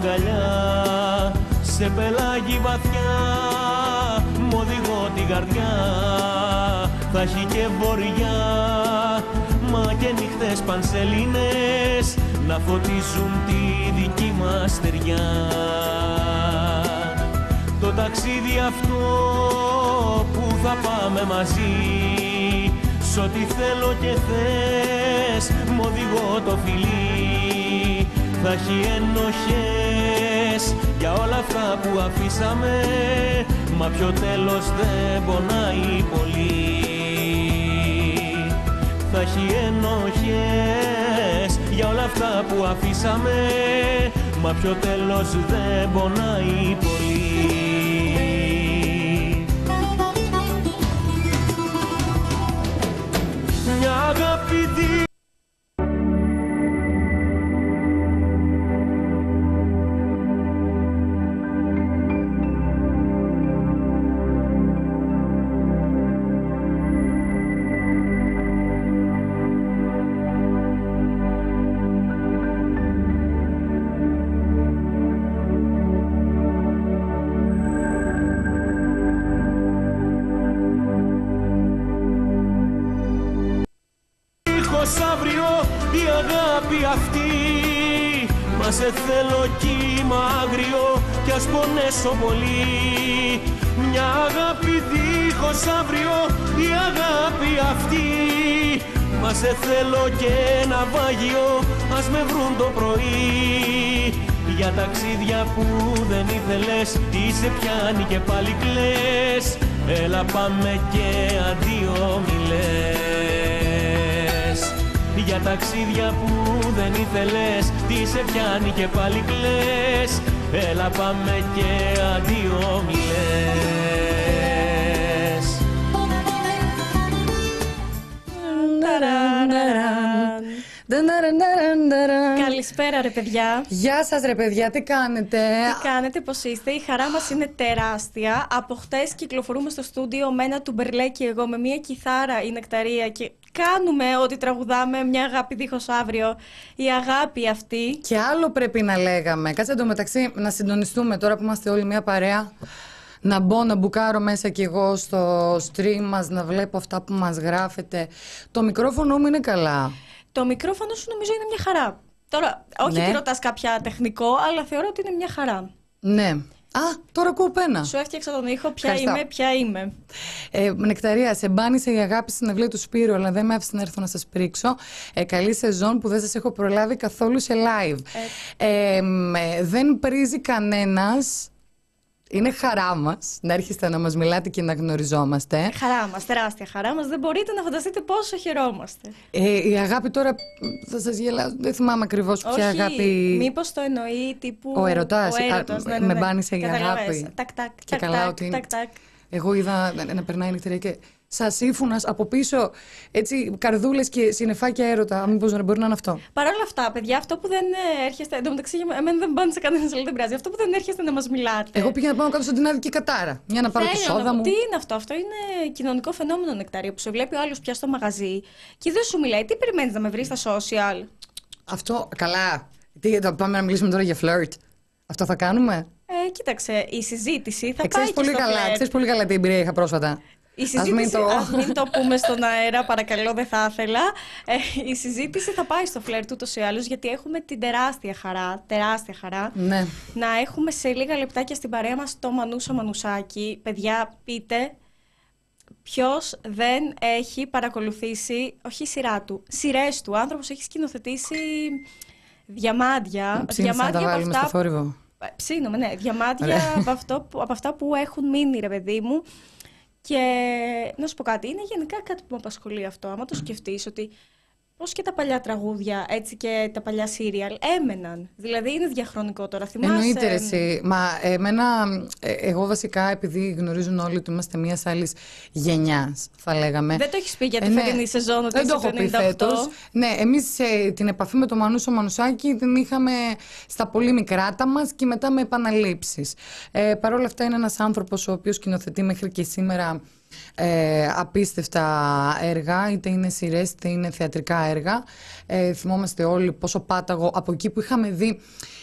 αγκαλιά. Σε πελάγι βαθιά μ' οδηγώ την καρδιά. Θα έχει και βοριά μα και νύχτες πανσελίνες να φωτίζουν τη δική μας στεριά. Το ταξίδι αυτό που θα πάμε μαζί Σ' ό,τι θέλω και θες μ' οδηγώ το φιλί. Θα έχει ενοχές για όλα αυτά που αφήσαμε Μα πιο τέλος δεν πονάει πολύ. Θα έχει ενοχές για όλα αυτά που αφήσαμε Μα πιο τέλος δεν πονάει πολύ. Μια αγάπη παιδιά. Γεια σας ρε παιδιά, τι κάνετε; Τι κάνετε, πώς είστε; Η χαρά μας είναι τεράστια. Από χτες κυκλοφορούμε στο στούντιο με ένα τουμπερλέ και εγώ με μια κιθάρα η Νεκταρία και κάνουμε ό,τι τραγουδάμε, μια αγάπη δίχως αύριο. Η αγάπη αυτή. Και άλλο πρέπει να λέγαμε. Κάτσε εντωμεταξύ να συντονιστούμε τώρα που είμαστε όλοι μια παρέα. Να μπω να μπουκάρω μέσα κι εγώ στο stream μας, να βλέπω αυτά που μας γράφετε. Το μικρόφωνο μου είναι καλά. Το μικρόφωνο σου νομίζω είναι μια χαρά. Τώρα, όχι Ναι. ότι ρωτάς κάποια τεχνικό, αλλά θεωρώ ότι είναι μια χαρά. Ναι. Α, τώρα ακούω πένα. Σου έφτιαξα τον ήχο, ποια Ευχαριστώ. είμαι, ποια είμαι. Ε, νεκταρία, σε μπάνισε η αγάπη στην αυλή του Σπύρου, αλλά δεν με άφησε να έρθω να σας πρίξω. Ε, καλή σεζόν που δεν σας έχω προλάβει καθόλου σε live. Ε, μ, ε, δεν πρίζει κανένας. Είναι χαρά μας να έρχεστε να μας μιλάτε και να γνωριζόμαστε. Χαρά μας, τεράστια χαρά μας. Δεν μπορείτε να φανταστείτε πόσο χαιρόμαστε. Ε, η αγάπη τώρα θα σας γελάσω. Δεν θυμάμαι ακριβώς ποια Όχι, αγάπη. μήπως το εννοεί τύπου... Ο ερωτάς. Ο Α, έρωτας, ναι, ναι, με ναι. μπάνισε η Καταλαβες. αγάπη. Τακ, τακ, Και τακ, καλά τακ, ότι- τακ, τακ. Εγώ είδα να, να περνάει η νυχτερία και σας ύφουνα από πίσω έτσι καρδούλες και συννεφάκια έρωτα. Μήπως να μπορεί να είναι αυτό; Παρ' όλα αυτά, παιδιά, αυτό που δεν ε, έρχεστε. Εν τω μεταξύ, για εμένα δεν πάνε σε κανένας αλλά δεν πειράζει. Αυτό που δεν έρχεστε να μας μιλάτε. Εγώ πήγα να πάω κάτω στην άδικη κατάρα. Μια να πάρω τη Θέλω να σόδα πω, μου. Τι είναι αυτό, αυτό είναι κοινωνικό φαινόμενο νεκτάριο που σε βλέπει ο άλλος πια στο μαγαζί και δεν σου μιλάει. Τι περιμένεις να με βρεις στα social; Αυτό, καλά. Τι, θα πάμε να μιλήσουμε τώρα για φλερτ. Αυτό θα κάνουμε; Ε, κοίταξε, η συζήτηση θα Ε, πάει ξέρεις και πολύ στο καλά, φλερτ. ξέρεις πολύ καλά τι εμπειρία είχα πρόσφατα. Η Ας συζήτηση, μην το... ας μην το πούμε στον αέρα, παρακαλώ, δεν θα ήθελα. Ε, η συζήτηση θα πάει στο φλερτ ούτως ή άλλως, γιατί έχουμε την τεράστια χαρά, τεράστια χαρά, ναι. να έχουμε σε λίγα λεπτάκια στην παρέα μας το Μανούσο Μανουσάκι. Παιδιά, πείτε ποιος δεν έχει παρακολουθήσει, όχι η σειρά του, σειρές του. Ο άνθρωπος έχει σκηνοθετήσει διαμάντια. Ψήνεις να τα από βάλουμε στο θόρυβο. ε, Ψήνομαι, ναι. Διαμάντια Ωραία. από, αυτό που, από αυτά που έχουν μείνει, ρε παιδί μου. Και να σου πω κάτι, είναι γενικά κάτι που με απασχολεί αυτό. Άμα το σκεφτείς ότι πώς και τα παλιά τραγούδια, έτσι και τα παλιά σύριαλ έμεναν; Δηλαδή είναι διαχρονικό τώρα, θυμάσαι; Εννοείται ρε εσύ. Μα εμένα, ε, εγώ βασικά επειδή γνωρίζουν όλοι ότι είμαστε μια άλλης γενιάς, θα λέγαμε. Δεν το έχεις πει για τη Ε, ναι. φετινή σεζόν ότι Δεν το είσαι έχω πει 98. φέτος. Ναι, εμείς την επαφή με το Μανούσο Μανουσάκι την είχαμε στα πολύ μικράτα μας και μετά με επαναλήψεις. Ε, Παρ' όλα αυτά είναι ένας άνθρωπος ο οποίος σκηνοθετεί μέχρι και σήμερα ε, απίστευτα έργα, είτε είναι σειρές είτε είναι θεατρικά έργα. Ε, θυμόμαστε όλοι πόσο πάταγο από εκεί που είχαμε δει.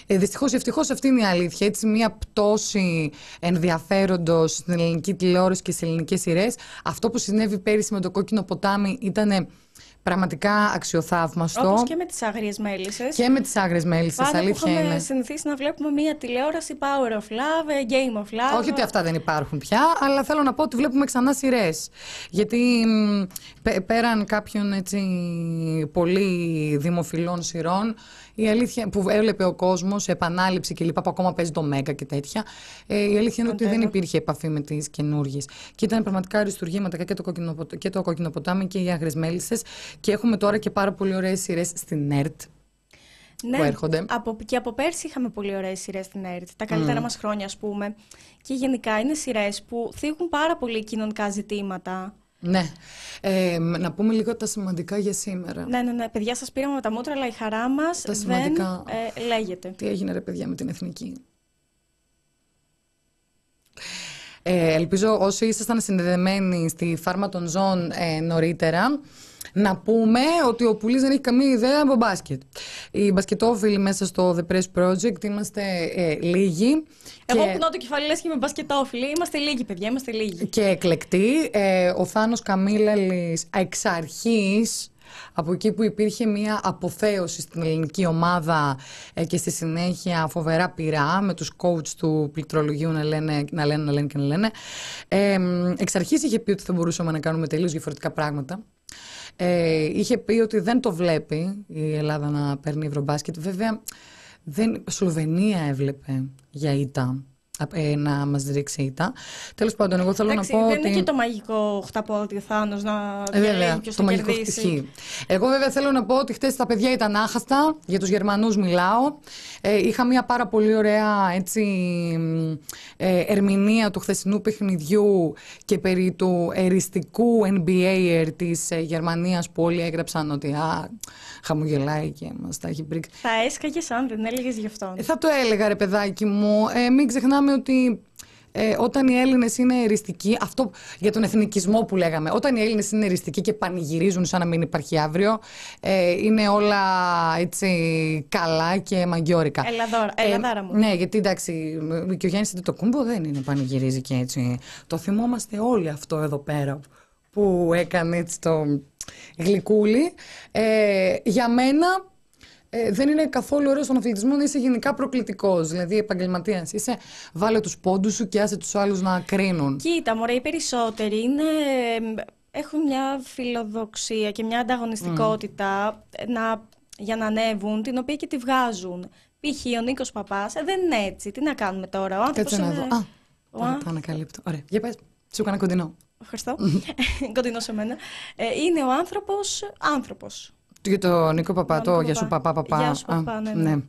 Ε, Δυστυχώς ή ευτυχώς αυτή είναι η αλήθεια. Έτσι, μια πτώση ενδιαφέροντος στην ελληνική τηλεόραση και στις ελληνικές σειρές. Αυτό που συνέβη πέρυσι με το κόκκινο ποτάμι ήταν Πραγματικά αξιοθαύμαστο. Όπως και με τις άγριες μέλισσες. Και με τις άγριες μέλισσες, αλήθεια που είναι. συνηθίσει να βλέπουμε μια τηλεόραση Power of Love, Game of Love. Όχι ότι αυτά δεν υπάρχουν πια, αλλά θέλω να πω ότι βλέπουμε ξανά σειρές. Γιατί πέραν κάποιων έτσι, πολύ δημοφιλών σειρών, η αλήθεια που έβλεπε ο κόσμος, επανάληψη και λοιπά, που ακόμα παίζει το Μέγκα και τέτοια. Ε, η αλήθεια είναι ότι δεν υπήρχε επαφή με τις καινούργιες. Και ήταν πραγματικά αριστουργήματα και το κόκκινο, και το κόκκινο ποτάμι και οι άγριες μέλισσες. Και έχουμε τώρα και πάρα πολύ ωραίες σειρές στην ΕΡΤ. Ναι, που έρχονται. Από, και από πέρσι είχαμε πολύ ωραίες σειρές στην ΕΡΤ. Τα καλύτερα mm. μας χρόνια, ας πούμε. Και γενικά είναι σειρές που θίγουν πάρα πολύ κοινωνικά ζητήματα. Ναι. Ε, να πούμε λίγο τα σημαντικά για σήμερα. Ναι, ναι, ναι. Παιδιά, σας πήραμε τα μούτρα, αλλά η χαρά μας δεν ε, λέγεται. Τι έγινε, ρε παιδιά, με την εθνική; Ε, ελπίζω όσοι ήσασταν συνδεδεμένοι στη Φάρμα των Ζών ε, νωρίτερα να πούμε ότι ο Πουλής δεν έχει καμία ιδέα από μπάσκετ. Οι μπασκετόφιλοι μέσα στο The Press Project είμαστε ε, λίγοι. Εγώ και... το κεφάλι λες και με μπασκετόφιλοι. Είμαστε λίγοι παιδιά, είμαστε λίγοι. Και εκλεκτοί. Ε, ο Θάνος Καμίλαλης εξ αρχής από εκεί που υπήρχε μια αποθέωση στην ελληνική ομάδα ε, και στη συνέχεια φοβερά πειρά με τους coach του πληκτρολογίου να λένε, να λένε, να λένε και να λένε. Ε, εξ αρχής είχε πει ότι θα μπορούσαμε να κάνουμε τελείως διαφορετικά πράγματα. Ε, είχε πει ότι δεν το βλέπει η Ελλάδα να παίρνει ευρωμπάσκετ. Βέβαια, δεν, Σλοβενία έβλεπε για ήττα ε, να μας ρίξει ήττα. Τέλος πάντων, εγώ θέλω Εντάξει, να πω. Δεν ότι... είναι και το μαγικό χταπόδι ο Θάνος να ε, βέβαια, το μαγικό κερδίσει. Εγώ βέβαια θέλω να πω ότι χθε τα παιδιά ήταν άχαστα. Για τους Γερμανούς μιλάω. Ε, είχα μια πάρα πολύ ωραία έτσι, ε, ερμηνεία του χθεσινού παιχνιδιού και περί του εριστικού NBA της ε, Γερμανίας που όλοι έγραψαν ότι α, χαμογελάει και μας τα έχει πρίξει. Θα έσκαγες αν δεν έλεγες γι' αυτό. Ε, θα το έλεγα, ρε παιδάκι μου. Ε, μην ξεχνάμε ότι ε, όταν οι Έλληνες είναι εριστικοί, αυτό για τον εθνικισμό που λέγαμε, όταν οι Έλληνες είναι εριστικοί και πανηγυρίζουν σαν να μην υπάρχει αύριο, ε, είναι όλα έτσι καλά και μαγκιόρικα. Ελαδόρα, ε, ελαδάρα μου. Ναι, γιατί εντάξει, και ο Γιάννης το κούμπο δεν είναι πανηγυρίζει και έτσι. Το θυμόμαστε όλοι αυτό εδώ πέρα που έκανε έτσι το γλυκούλι. Ε, για μένα ε, δεν είναι καθόλου ωραίος στον αθλητισμό να είσαι γενικά προκλητικός. Δηλαδή, επαγγελματίας είσαι, βάλε τους πόντους σου και άσε τους άλλους να κρίνουν. Κοίτα, μωρέ, οι περισσότεροι είναι, έχουν μια φιλοδοξία και μια ανταγωνιστικότητα να, για να ανέβουν, την οποία και τη βγάζουν. Π.χ. ο Νίκος Παπάς ε, δεν είναι έτσι. Τι να κάνουμε τώρα, ο άνθρωπος. είναι... να δω. Α, τώρα το ανακαλύπτω. Ωραία. Για πες, σου έκανα κοντινό. Ευχαριστώ. κοντινό σε μένα. Ε, είναι ο άνθρωπος άνθρωπος. Για το Νίκο Παπά, το Γεια σου Παπά, Παπά. Γεια σου Παπά, ναι.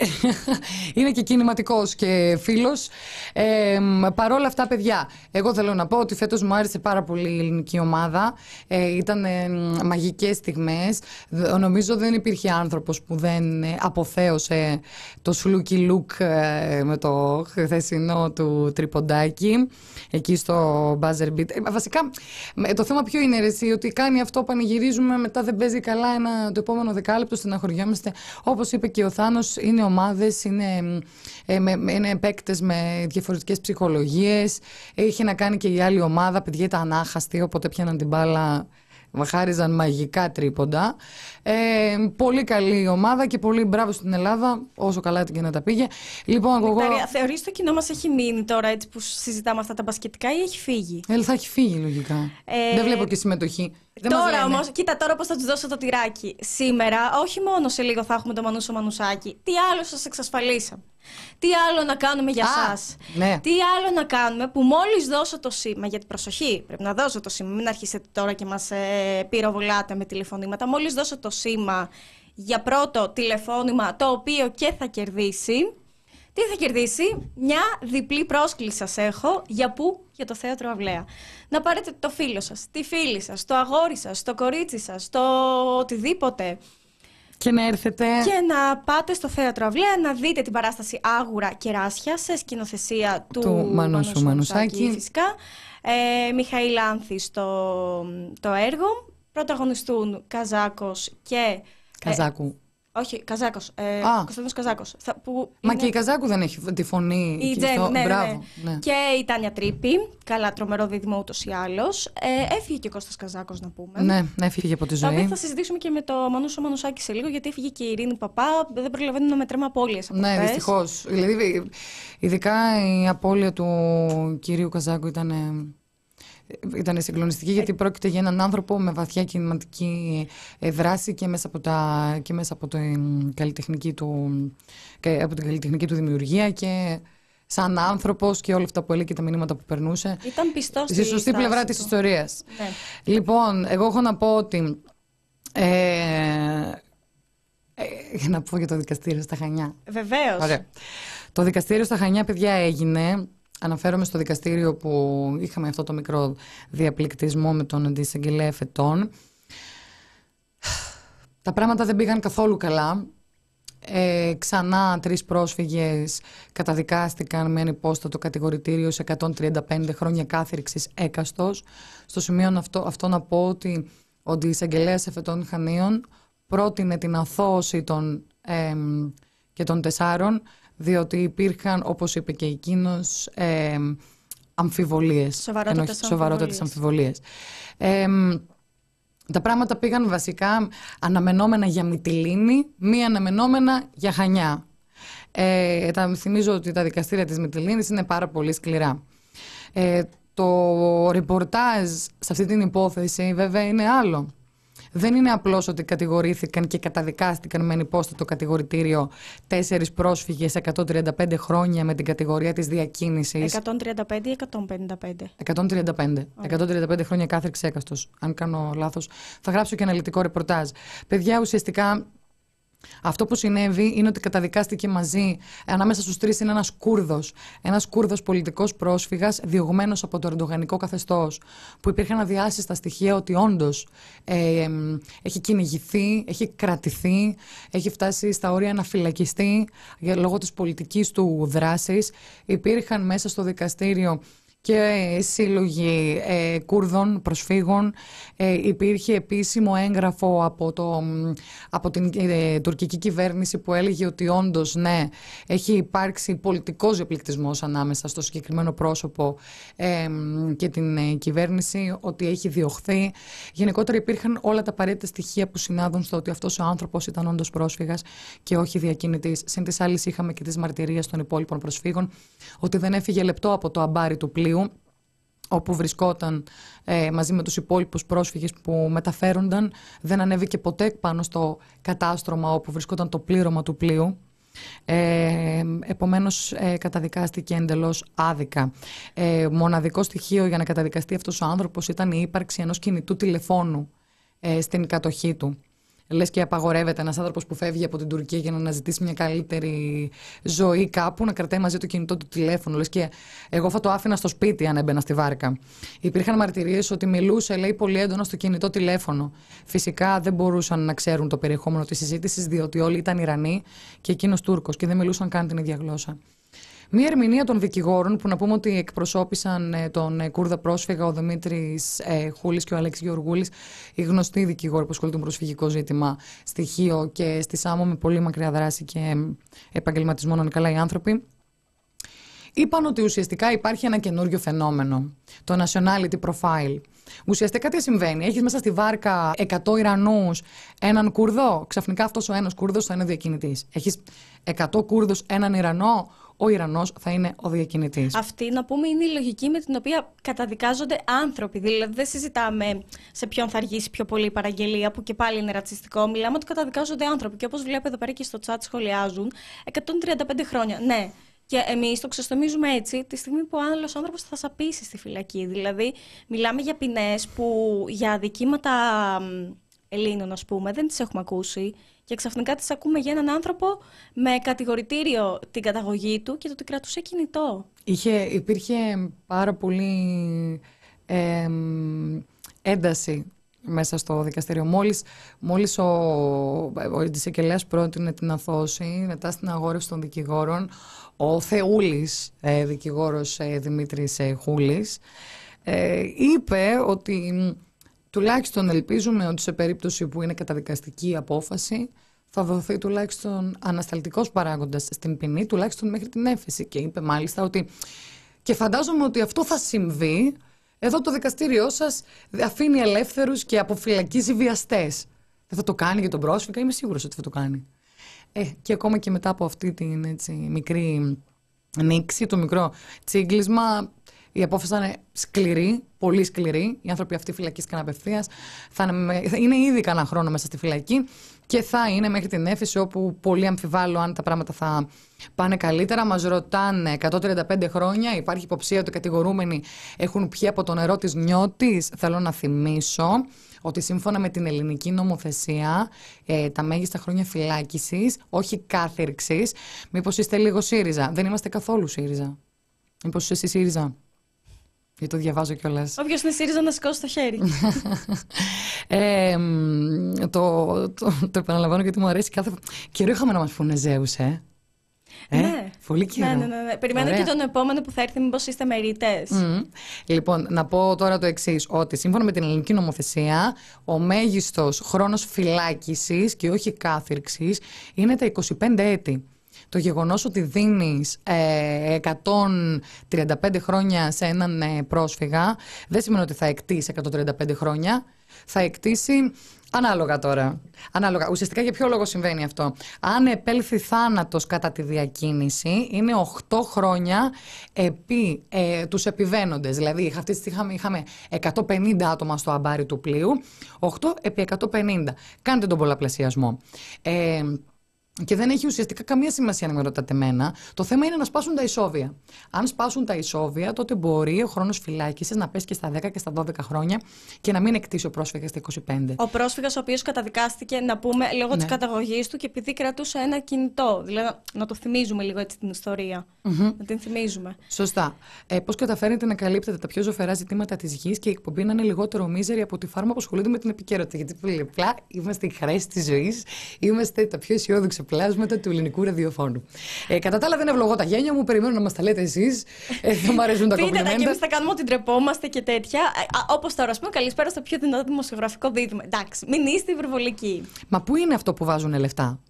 Ναι. ναι. είναι και κινηματικός και φίλος. Ε, παρόλα αυτά, παιδιά, εγώ θέλω να πω ότι φέτος μου άρεσε πάρα πολύ η ελληνική ομάδα. Ε, ήταν ε, μαγικές στιγμές. Νομίζω δεν υπήρχε άνθρωπος που δεν ε, αποθέωσε το σλούκι λουκ ε, με το χθεσινό του τριποντάκι εκεί στο buzzer beat. Ε, βασικά, το θέμα ποιο είναι, ρε, ότι κάνει αυτό, πανηγυρίζουμε, μετά δεν παίζει καλά ένα, το επόμενο δεκάλεπτο, στεναχωριόμαστε. Όπως είπε και ο Θάνος, είναι ομάδες, είναι, ε, είναι παίκτες με διαφορετικές ψυχολογίες. Είχε να κάνει και η άλλη ομάδα, παιδιά ήταν άχαστοι, οπότε πιάναν την μπάλα χάριζαν μαγικά τρίποντα. Ε, πολύ καλή ομάδα και πολύ μπράβο στην Ελλάδα, όσο καλά και να τα πήγε. Λοιπόν, εγώ... Θεωρείς το κοινό μας έχει μείνει τώρα έτσι που συζητάμε αυτά τα μπασκετικά ή έχει φύγει; Ε, θα έχει φύγει λογικά. Ε... Δεν βλέπω και συμμετοχή. Δεν τώρα όμως, κοίτα τώρα πώς θα τους δώσω το τυράκι. Σήμερα, όχι μόνο σε λίγο θα έχουμε το Μανούσο Μανουσάκι. Τι άλλο σας εξασφαλίσαμε. Τι άλλο να κάνουμε για εσά. Ναι. Τι άλλο να κάνουμε που μόλις δώσω το σήμα. Γιατί προσοχή, πρέπει να δώσω το σήμα. Μην αρχίσετε τώρα και μας ε, πυροβολάτε με τηλεφωνήματα. Μόλις δώσω το σήμα για πρώτο τηλεφώνημα το οποίο και θα κερδίσει. Τι θα κερδίσει, μια διπλή πρόσκληση σας έχω, για πού, για το θέατρο Αυλαία. Να πάρετε το φίλο σας, τη φίλη σας, το αγόρι σας, το κορίτσι σας, το οτιδήποτε. Και να έρθετε. Και να πάτε στο θέατρο Αυλαία να δείτε την παράσταση Άγουρα Κεράσια σε σκηνοθεσία του, του Μανούσου Μανουσάκη. Φυσικά. Ε, Μιχαήλ Άνθης το, το έργο. Πρωταγωνιστούν Καζάκος και... Καζάκου. Όχι, Καζάκος. Ε, Α. Κωνσταντίνος Καζάκος. Μα και η Καζάκου δεν έχει τη φωνή. Η και Τζεν, στο- ναι, ναι, Μπράβο. ναι. ναι. Και η Τάνια Τρίπη. Καλά, τρομερό δίδυμο ούτως ή άλλως. Ε, έφυγε και ο Κώστας Καζάκος να πούμε. Ναι, ναι, έφυγε από τη Τα οποία ζωή. θα συζητήσουμε και με το Μανούσο Μανουσάκη σε λίγο, γιατί έφυγε και η Ειρήνη Παπά. Δεν προλαβαίνουμε να μετράμε απώλειες από Ναι, χθες. δυστυχώς. Δηλαδή, ειδικά η απώλεια του κυρίου Καζάκου ήταν. Ήταν συγκλονιστική γιατί πρόκειται για έναν άνθρωπο με βαθιά κινηματική ε, δράση και μέσα από, τα, και μέσα από, την καλλιτεχνική του, και από την καλλιτεχνική του δημιουργία και σαν άνθρωπος και όλα αυτά που έλεγε και τα μηνύματα που περνούσε Ήταν πιστός στη σωστή πλευρά της ιστορίας. Ναι. Λοιπόν, εγώ έχω να πω ότι. Ε, ε, για να πω για το δικαστήριο στα Χανιά. Βεβαίως. Ωραία. Το δικαστήριο στα Χανιά, παιδιά, έγινε. Αναφέρομαι στο δικαστήριο που είχαμε αυτό το μικρό διαπληκτισμό με τον αντισαγγελέα φετών. Τα πράγματα δεν πήγαν καθόλου καλά. Ε, ξανά τρεις πρόσφυγες καταδικάστηκαν με ανυπόστατο κατηγορητήριο σε 135 χρόνια κάθριξης έκαστος. Στο σημείο αυτό, αυτό να πω ότι ο αντισαγγελέας εφετών Χανίων πρότεινε την αθώωση των, εμ, και των τεσσάρων διότι υπήρχαν, όπως είπε και εκείνος, εμ, αμφιβολίες. Σοβαρότατες Ενώ- σοβαρότατες αμφιβολίες. αμφιβολίες. Εμ, τα πράγματα πήγαν βασικά αναμενόμενα για Μυτιλίνη, μη αναμενόμενα για Χανιά. Ε, τα, θυμίζω ότι τα δικαστήρια της Μυτιλίνης είναι πάρα πολύ σκληρά. Ε, το ρεπορτάζ σε αυτή την υπόθεση βέβαια είναι άλλο. Δεν είναι απλώς ότι κατηγορήθηκαν και καταδικάστηκαν με ανυπόστατο κατηγορητήριο τέσσερις πρόσφυγες 135 χρόνια με την κατηγορία της διακίνησης. 135 ή 155. 135. 135 χρόνια κάθριξη έκαστο. Αν κάνω λάθος, θα γράψω και αναλυτικό ρεπορτάζ. Παιδιά, ουσιαστικά αυτό που συνέβη είναι ότι καταδικάστηκε μαζί, ανάμεσα στους τρεις είναι ένας Κούρδος. Ένας Κούρδος πολιτικός πρόσφυγας, διωγμένος από το ερντογανικό καθεστώς. Που υπήρχαν αδιάσυστα στοιχεία ότι όντως ε, εμ, έχει κυνηγηθεί, έχει κρατηθεί, έχει φτάσει στα όρια να φυλακιστεί για, λόγω της πολιτικής του δράσης. Υπήρχαν μέσα στο δικαστήριο και σύλλογοι ε, Κούρδων προσφύγων. Ε, υπήρχε επίσημο έγγραφο από, το, από την ε, τουρκική κυβέρνηση που έλεγε ότι όντως ναι, έχει υπάρξει πολιτικός διαπληκτισμός ανάμεσα στο συγκεκριμένο πρόσωπο ε, και την ε, κυβέρνηση, ότι έχει διωχθεί. Γενικότερα υπήρχαν όλα τα απαραίτητα στοιχεία που συνάδουν στο ότι αυτός ο άνθρωπος ήταν όντως πρόσφυγας και όχι διακινητής. Συν της άλλης είχαμε και τις μαρτυρίες των υπόλοιπων προσφύγων ότι δεν έφυγε λεπτό από το αμπάρι του πλοίου όπου βρισκόταν ε, μαζί με τους υπόλοιπους πρόσφυγες που μεταφέρονταν δεν ανέβηκε ποτέ πάνω στο κατάστρωμα όπου βρισκόταν το πλήρωμα του πλοίου. Ε, επομένως ε, καταδικάστηκε εντελώς άδικα. Ε, μοναδικό στοιχείο για να καταδικαστεί αυτός ο άνθρωπος ήταν η ύπαρξη ενός κινητού τηλεφώνου ε, στην κατοχή του Λες και απαγορεύεται ένας άνθρωπος που φεύγει από την Τουρκία για να αναζητήσει μια καλύτερη ζωή κάπου να κρατάει μαζί το κινητό του τηλέφωνο. Λες και εγώ θα το άφηνα στο σπίτι αν έμπαινα στη βάρκα. Υπήρχαν μαρτυρίες ότι μιλούσε, λέει, πολύ έντονα στο κινητό τηλέφωνο. Φυσικά δεν μπορούσαν να ξέρουν το περιεχόμενο της συζήτησης, διότι όλοι ήταν Ιρανοί και εκείνος Τούρκος και δεν μιλούσαν καν την ίδια γλώσσα. Μία ερμηνεία των δικηγόρων που να πούμε ότι εκπροσώπησαν ε, τον ε, Κούρδα πρόσφυγα ο Δημήτρης ε, Χούλης και ο Αλέξης Γεωργούλης, οι γνωστοί δικηγόροι που ασχολούνται με προσφυγικό ζήτημα στοιχείο και στη Σάμο με πολύ μακριά δράση και ε, επαγγελματισμό να είναι καλά οι άνθρωποι. Είπαν ότι ουσιαστικά υπάρχει ένα καινούριο φαινόμενο, το nationality profile. Ουσιαστικά τι συμβαίνει, έχεις μέσα στη βάρκα 100 Ιρανούς, έναν Κούρδο, ξαφνικά αυτός ο ένας Κούρδος θα είναι διακινητής. Έχεις 100 Κούρδους, έναν Ιρανό, ο Ιρανός θα είναι ο διακινητής. Αυτή, να πούμε, είναι η λογική με την οποία καταδικάζονται άνθρωποι. Δηλαδή, δεν συζητάμε σε ποιον θα αργήσει πιο πολύ η παραγγελία, που και πάλι είναι ρατσιστικό. Μιλάμε ότι καταδικάζονται άνθρωποι. Και όπως βλέπω εδώ πέρα και στο chat σχολιάζουν, 135 χρόνια. Ναι. Και εμείς το ξεστομίζουμε έτσι τη στιγμή που ο άλλο άνθρωπος θα σαπίσει στη φυλακή. Δηλαδή, μιλάμε για ποινές που για αδικήματα μ, Ελλήνων, ας πούμε, δεν τις έχουμε ακούσει. Και ξαφνικά τι ακούμε για έναν άνθρωπο με κατηγορητήριο την καταγωγή του και το ότι κρατούσε κινητό. Είχε, υπήρχε πάρα πολύ εμ, ένταση μέσα στο δικαστήριο. Μόλις, μόλις ο, ο Ιντισεκελέας πρότεινε την αθώση, μετά στην αγόρευση των δικηγόρων, ο Θεούλης ε, δικηγόρος ε, Δημήτρης ε, Χούλης, ε, είπε ότι τουλάχιστον ελπίζουμε ότι σε περίπτωση που είναι καταδικαστική η απόφαση θα δοθεί τουλάχιστον ανασταλτικός παράγοντας στην ποινή, τουλάχιστον μέχρι την έφεση. Και είπε μάλιστα ότι και φαντάζομαι ότι αυτό θα συμβεί εδώ το δικαστήριό σας αφήνει ελεύθερους και αποφυλακίζει βιαστές. Δεν θα το κάνει για τον πρόσφυγα, είμαι σίγουρος ότι θα το κάνει. Ε, και ακόμα και μετά από αυτή την έτσι, μικρή νήξη, το μικρό τσίγκλισμα, η απόφαση θα είναι σκληρή, πολύ σκληρή. Οι άνθρωποι αυτοί φυλακίστηκαν απευθεία. Θα είναι ήδη κανένα χρόνο μέσα στη φυλακή και θα είναι μέχρι την έφεση όπου πολύ αμφιβάλλω αν τα πράγματα θα πάνε καλύτερα. Μας ρωτάνε 135 χρόνια, υπάρχει υποψία ότι οι κατηγορούμενοι έχουν πιει από το νερό της νιώτης. Θέλω να θυμίσω ότι σύμφωνα με την ελληνική νομοθεσία ε, τα μέγιστα χρόνια φυλάκισης, όχι κάθερξης, μήπως είστε λίγο ΣΥΡΙΖΑ. Δεν είμαστε καθόλου ΣΥΡΙΖΑ. Μήπως είσαι εσύ ΣΥΡΙΖΑ. Γιατί το διαβάζω κιόλας. Όποιος είναι ΣΥΡΙΖΑ να σηκώσει το χέρι. ε, το, το, το, επαναλαμβάνω γιατί μου αρέσει κάθε. Καιρό είχαμε να μας πούνε Ζέουσε. Ε, ναι. Πολύ καιρό. Ναι, ναι, ναι. ναι. Περιμένω και τον επόμενο που θα έρθει, μήπως είστε μερίτες. Mm. Λοιπόν, να πω τώρα το εξής: Ότι σύμφωνα με την ελληνική νομοθεσία, ο μέγιστος χρόνος φυλάκισης και όχι κάθυρξης είναι τα 25 έτη. Το γεγονός ότι δίνεις ε, 135 χρόνια σε έναν ε, πρόσφυγα δεν σημαίνει ότι θα εκτίσεις 135 χρόνια. Θα εκτίσει Ανάλογα τώρα. Ανάλογα. Ουσιαστικά για ποιο λόγο συμβαίνει αυτό. Αν επέλθει θάνατος κατά τη διακίνηση, είναι 8 χρόνια επί ε, τους επιβαίνοντες. Δηλαδή, αυτή τη στιγμή είχαμε 150 άτομα στο αμπάρι του πλοίου, 8 επί 150. Κάντε τον πολλαπλασιασμό. Ε, και δεν έχει ουσιαστικά καμία σημασία να με ρωτάτε εμένα. Το θέμα είναι να σπάσουν τα ισόβια. Αν σπάσουν τα ισόβια, τότε μπορεί ο χρόνος φυλάκισης να πέσει και στα 10 και στα 12 χρόνια και να μην εκτίσει ο πρόσφυγας στα 25. Ο πρόσφυγας, ο οποίος καταδικάστηκε, να πούμε, λόγω ναι. τη καταγωγής του και επειδή κρατούσε ένα κινητό. Δηλαδή, να το θυμίζουμε λίγο έτσι την ιστορία. Mm-hmm. Να την θυμίζουμε. Σωστά. Ε, Πώς καταφέρνετε να καλύπτετε τα πιο ζωφερά ζητήματα της γης και η εκπομπή να είναι λιγότερο μίζερη από τη φάρμα που ασχολούνται με την επικαιρότητα; Γιατί απλά είμαστε η χαρά της ζωής, είμαστε τα πιο αισιόδοξα πλάσματα του ελληνικού ραδιοφώνου. Ε, κατά τα άλλα, δεν ευλογώ τα γένια μου. Περιμένω να μας τα λέτε εσείς. Ε, δεν μου αρέσουν τα κομπλιμέντα. και εμείς θα κάνουμε ότι ντρεπόμαστε και τέτοια. Ε, Όπως τώρα, ας πούμε, καλησπέρα στο πιο δυνατό δημοσιογραφικό δίδυμο. Εντάξει, μην είστε υπερβολικοί. Μα πού είναι αυτό που βάζουν λεφτά;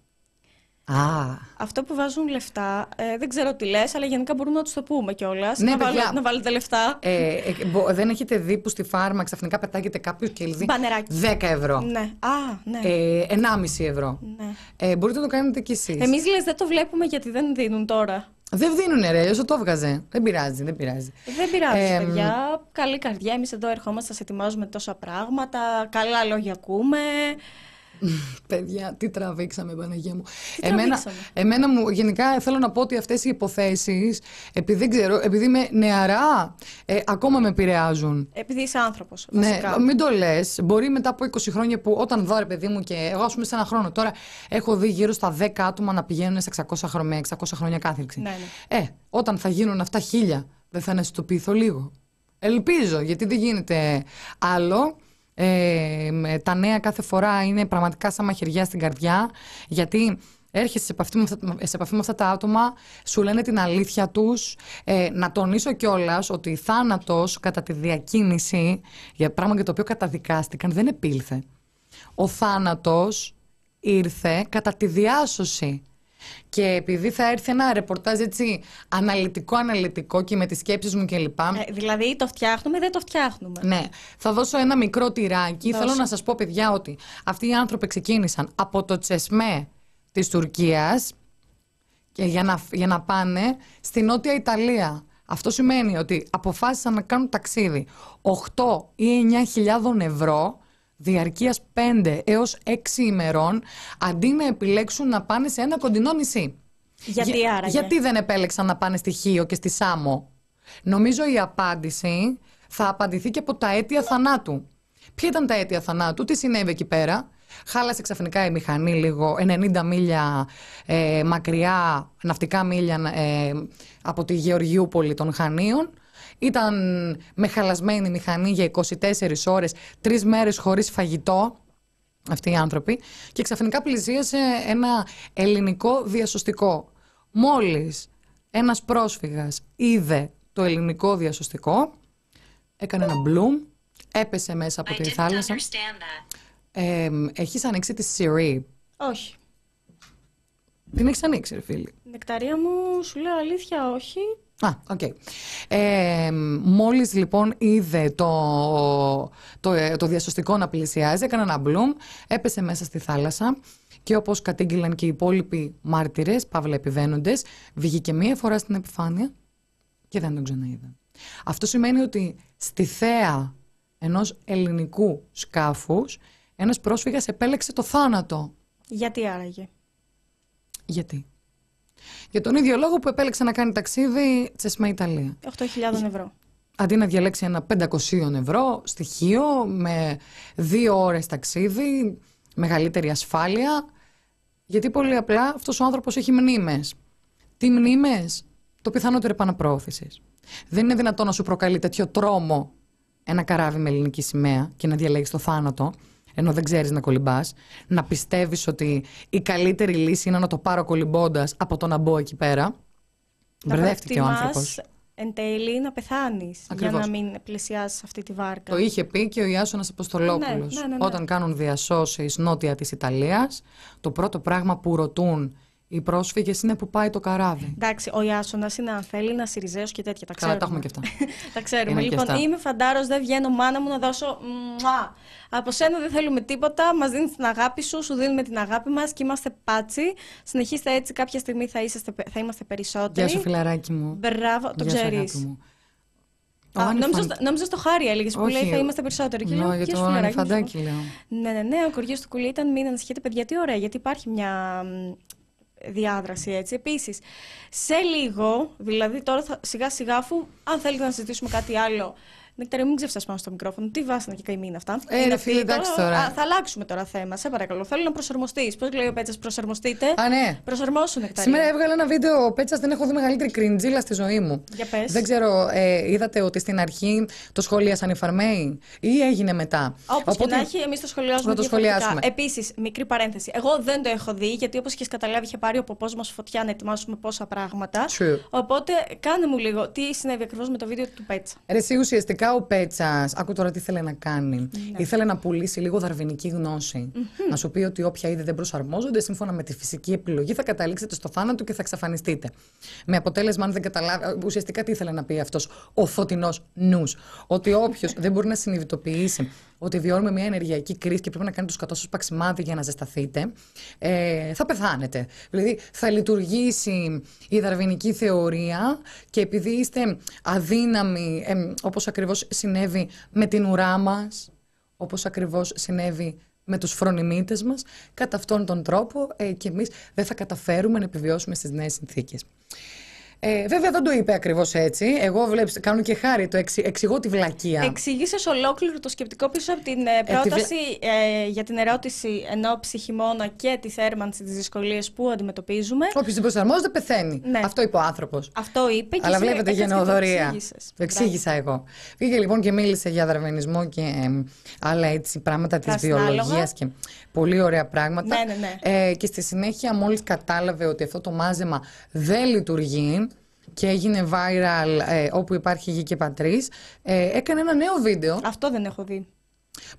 Α. Αυτό που βάζουν λεφτά, ε, δεν ξέρω τι λες, αλλά γενικά μπορούμε να τους το πούμε κιόλας. Ναι, να, να βάλετε λεφτά. Ε, ε, δεν έχετε δει που στη φάρμα ξαφνικά πετάγεται κάποιος και λέει 10 ευρώ. Ναι. Α, ναι. Ε, 1,5 ευρώ. Ναι. Ε, μπορείτε να το κάνετε κι εσείς. Εμείς λες, δεν το βλέπουμε γιατί δεν δίνουν τώρα. Δεν δίνουν ρε, όσο το έβγαζε. Δεν πειράζει, δεν πειράζει. Δεν πειράζει, ε, παιδιά. Καλή καρδιά. Εμείς εδώ ερχόμαστε, σας ετοιμάζουμε τόσα πράγματα. Καλά λόγια ακούμε. Παιδιά, τι τραβήξαμε, Παναγία μου. εμένα, εμένα μου, γενικά θέλω να πω ότι αυτές οι υποθέσεις, επειδή, ξέρω, επειδή είμαι νεαρά, ε, ακόμα με επηρεάζουν. Επειδή είσαι άνθρωπος. Ναι, μην το λες. Μπορεί μετά από 20 χρόνια που όταν δω, ρε παιδί μου, και εγώ, ας πούμε, σε ένα χρόνο τώρα έχω δει γύρω στα 10 άτομα να πηγαίνουν σε 600 χρόνια, 600 χρόνια κάθριξη. Ναι, ναι. Ε, όταν θα γίνουν αυτά χίλια, δεν θα αναισθητοποιηθώ λίγο. Ελπίζω, γιατί δεν γίνεται άλλο. Ε, τα νέα κάθε φορά είναι πραγματικά σαν μαχαιριά στην καρδιά, γιατί έρχεσαι σε επαφή, με αυτά, σε επαφή με αυτά τα άτομα, σου λένε την αλήθεια τους. Ε, να τονίσω κιόλας ότι θάνατος κατά τη διακίνηση, για πράγμα για το οποίο καταδικάστηκαν, δεν επήλθε. Ο θάνατος ήρθε κατά τη διάσωση. Και επειδή θα έρθει ένα ρεπορτάζ έτσι αναλυτικό-αναλυτικό και με τις σκέψεις μου κλπ. Ε, δηλαδή το φτιάχνουμε ή δεν το φτιάχνουμε; Ναι. Θα δώσω ένα μικρό τυράκι. Θέλω να σας πω παιδιά ότι αυτοί οι άνθρωποι ξεκίνησαν από το τσεσμέ της Τουρκίας και για να, για να πάνε στη Νότια Ιταλία. Αυτό σημαίνει ότι αποφάσισαν να κάνουν ταξίδι 8 ή 9 ευρώ διαρκείας 5 έως 6 ημερών αντί να επιλέξουν να πάνε σε ένα κοντινό νησί. Γιατί Για, άραγε; Γιατί δεν επέλεξαν να πάνε στη Χίο και στη Σάμο; Νομίζω η απάντηση θα απαντηθεί και από τα αίτια θανάτου. Ποια ήταν τα αίτια θανάτου, τι συνέβη εκεί πέρα; Χάλασε ξαφνικά η μηχανή λίγο 90 μίλια ε, μακριά, ναυτικά μίλια ε, από τη Γεωργιούπολη των Χανίων ήταν με χαλασμένη μηχανή για 24 ώρες, τρεις μέρες χωρίς φαγητό, αυτοί οι άνθρωποι, και ξαφνικά πλησίασε ένα ελληνικό διασωστικό. Μόλις ένας πρόσφυγας είδε το ελληνικό διασωστικό, έκανε ένα μπλουμ, έπεσε μέσα από I τη didn't θάλασσα. understand that. Ε, έχεις ανοίξει τη Siri. Όχι. Την έχεις ανοίξει, ρε φίλη. Νεκταρία μου, σου λέω αλήθεια, όχι. Α, οκ. Ε, μόλις λοιπόν είδε το, το, ε, το διασωστικό να πλησιάζει, έκανε ένα μπλουμ, έπεσε μέσα στη θάλασσα και όπως κατήγγειλαν και οι υπόλοιποι μάρτυρες, παύλα επιβαίνοντες, βγήκε μία φορά στην επιφάνεια και δεν τον ξαναείδε. Αυτό σημαίνει ότι στη θέα ενός ελληνικού σκάφους, ένας πρόσφυγας επέλεξε το θάνατο. Γιατί άραγε; Γιατί; Για τον ίδιο λόγο που επέλεξε να κάνει ταξίδι Τσεσμέ Ιταλία. 8.000 ευρώ. Αντί να διαλέξει ένα 500 ευρώ στοιχείο με δύο ώρες ταξίδι, μεγαλύτερη ασφάλεια, γιατί πολύ απλά αυτός ο άνθρωπος έχει μνήμες. Τι μνήμες; Το πιθανότερο επαναπρόθεσης. Δεν είναι δυνατόν να σου προκαλεί τέτοιο τρόμο ένα καράβι με ελληνική σημαία και να διαλέγεις το θάνατο, ενώ δεν ξέρεις να κολυμπάς, να πιστεύεις ότι η καλύτερη λύση είναι να το πάρω κολυμπώντας από το να μπω εκεί πέρα. Μπερδεύτηκε ο προτιμάς άνθρωπος. Εν τέλει να πεθάνεις για Ακριβώς. να μην πλησιάσει αυτή τη βάρκα. Το είχε πει και ο Ιάσονας Αποστολόπουλος. Ναι, ναι, ναι, ναι. Όταν κάνουν διασώσεις νότια της Ιταλίας, το πρώτο πράγμα που ρωτούν οι πρόσφυγες είναι που πάει το καράβι. Εντάξει, ο Ιάσονας είναι αν θέλει να Σιριζέο και τέτοια. Τα Καλά, ξέρουμε. τα έχουμε και αυτά. τα ξέρουμε. Είναι και λοιπόν, αυτά. είμαι φαντάρος, δεν βγαίνω μάνα μου να δώσω. Μουά. Από σένα δεν θέλουμε τίποτα. Μας δίνεις την αγάπη σου, σου δίνουμε την αγάπη μας και είμαστε πάτσι. Συνεχίστε έτσι, κάποια στιγμή θα, είσαστε, θα είμαστε περισσότεροι. Γεια σου φιλαράκι μου. Μπράβο, το Γεια σου, ξέρεις. αγάπη μου. Ο Α, Άννη νόμιζα, Φαν- στο- νόμιζα στο χάρι έλεγες που Όχι. λέει θα είμαστε περισσότεροι. Και λέω, Ναι, για «Γεια το σου, φιλαράκι μου». Ανιφαντάκι λέω. Ναι, ναι, ναι. Ο κοργίο του κουλή ήταν μην ανησυχείτε, παιδιά, τι ωραία, γιατί υπάρχει μια μ, διάδραση έτσι. Επίσης, σε λίγο, δηλαδή τώρα θα, σιγά σιγά, αφού αν θέλετε να συζητήσουμε κάτι άλλο. Νεκταρία, μην ξεφτά πάνω στο μικρόφωνο. Τι βάσανα και καημή είναι αυτά. Ε, Είναι ρε αυτή φίλε, εντάξει τώρα. Α, θα αλλάξουμε τώρα θέμα. Σε παρακαλώ. Θέλω να προσαρμοστείς. Πώς λέει ο Πέτσας, προσαρμοστείτε; Α, ναι. Προσαρμόσου, Νεκταρία. Σήμερα έβγαλα ένα βίντεο ο Πέτσας, δεν έχω δει μεγαλύτερη κριντζίλα στη ζωή μου. Για πες. Δεν ξέρω, ε, είδατε ότι στην αρχή το σχολίασαν οι φαρμαίοι ή έγινε μετά; Όπως και να έχει, εμείς το σχολιάζουμε. Να το διαφορετικά. σχολιάσουμε. Επίσης, μικρή παρένθεση. Εγώ δεν το έχω δει, γιατί όπως έχει καταλάβει, είχε πάρει ο ποπός μας φωτιά να ετοιμάσουμε πόσα πράγματα. True. Οπότε, κάνε μου λίγο τι συνέβη ακριβώς με το βίντεο του Πέτσα. Ρε, εσύ ουσιαστικά ο Πέτσας, άκου τώρα τι ήθελε να κάνει. Ναι. Ήθελε να πουλήσει λίγο δαρβηνική γνώση. Να σου πει ότι όποια είδη δεν προσαρμόζονται σύμφωνα με τη φυσική επιλογή θα καταλήξετε στο θάνατο και θα εξαφανιστείτε. Με αποτέλεσμα, αν δεν καταλάβει. Ουσιαστικά τι ήθελε να πει αυτός ο φωτεινός νους. Ότι όποιος δεν μπορεί να συνειδητοποιήσει ότι βιώνουμε μια ενεργειακή κρίση και πρέπει να κάνετε τους κατώσου παξιμάδι για να ζεσταθείτε, ε, θα πεθάνετε. Δηλαδή θα λειτουργήσει η δαρβηνική θεωρία και επειδή είστε αδύναμοι, ε, όπως ακριβώς συνέβη με την ουρά μας, όπως ακριβώς συνέβη με τους φρονιμίτες μας, κατά αυτόν τον τρόπο ε, και εμείς δεν θα καταφέρουμε να επιβιώσουμε στις νέες συνθήκες. Ε, βέβαια δεν το είπε ακριβώς έτσι. Εγώ βλέπεις, κάνω και χάρη, το εξ, εξηγώ τη βλακεία. Εξήγησε ολόκληρο το σκεπτικό πίσω από την ε, τη βλα- πρόταση ε, για την ερώτηση εν ώψη χειμώνα και τη θέρμανση της δυσκολίε που αντιμετωπίζουμε. Όποιος δεν προσαρμόζεται πεθαίνει. Ναι. Αυτό είπε ο άνθρωπος. Αυτό είπε και Αλλά εσύ βλέπετε έκατες και το γενναιοδορία. εξήγησες. Το εξήγησα εγώ. Πήγε λοιπόν και μίλησε για δαρβενισμό και εμ, άλλα έτσι πράγματα της Πράσινα άλογα. βιολογίας και πολύ ωραία πράγματα. Ναι, ναι, ναι. Ε, και στη συνέχεια μόλις κατάλαβε ότι αυτό το μάζεμα δεν λειτουργεί και έγινε viral ε, όπου υπάρχει γη και πατρίς, ε, έκανε ένα νέο βίντεο Αυτό δεν έχω δει.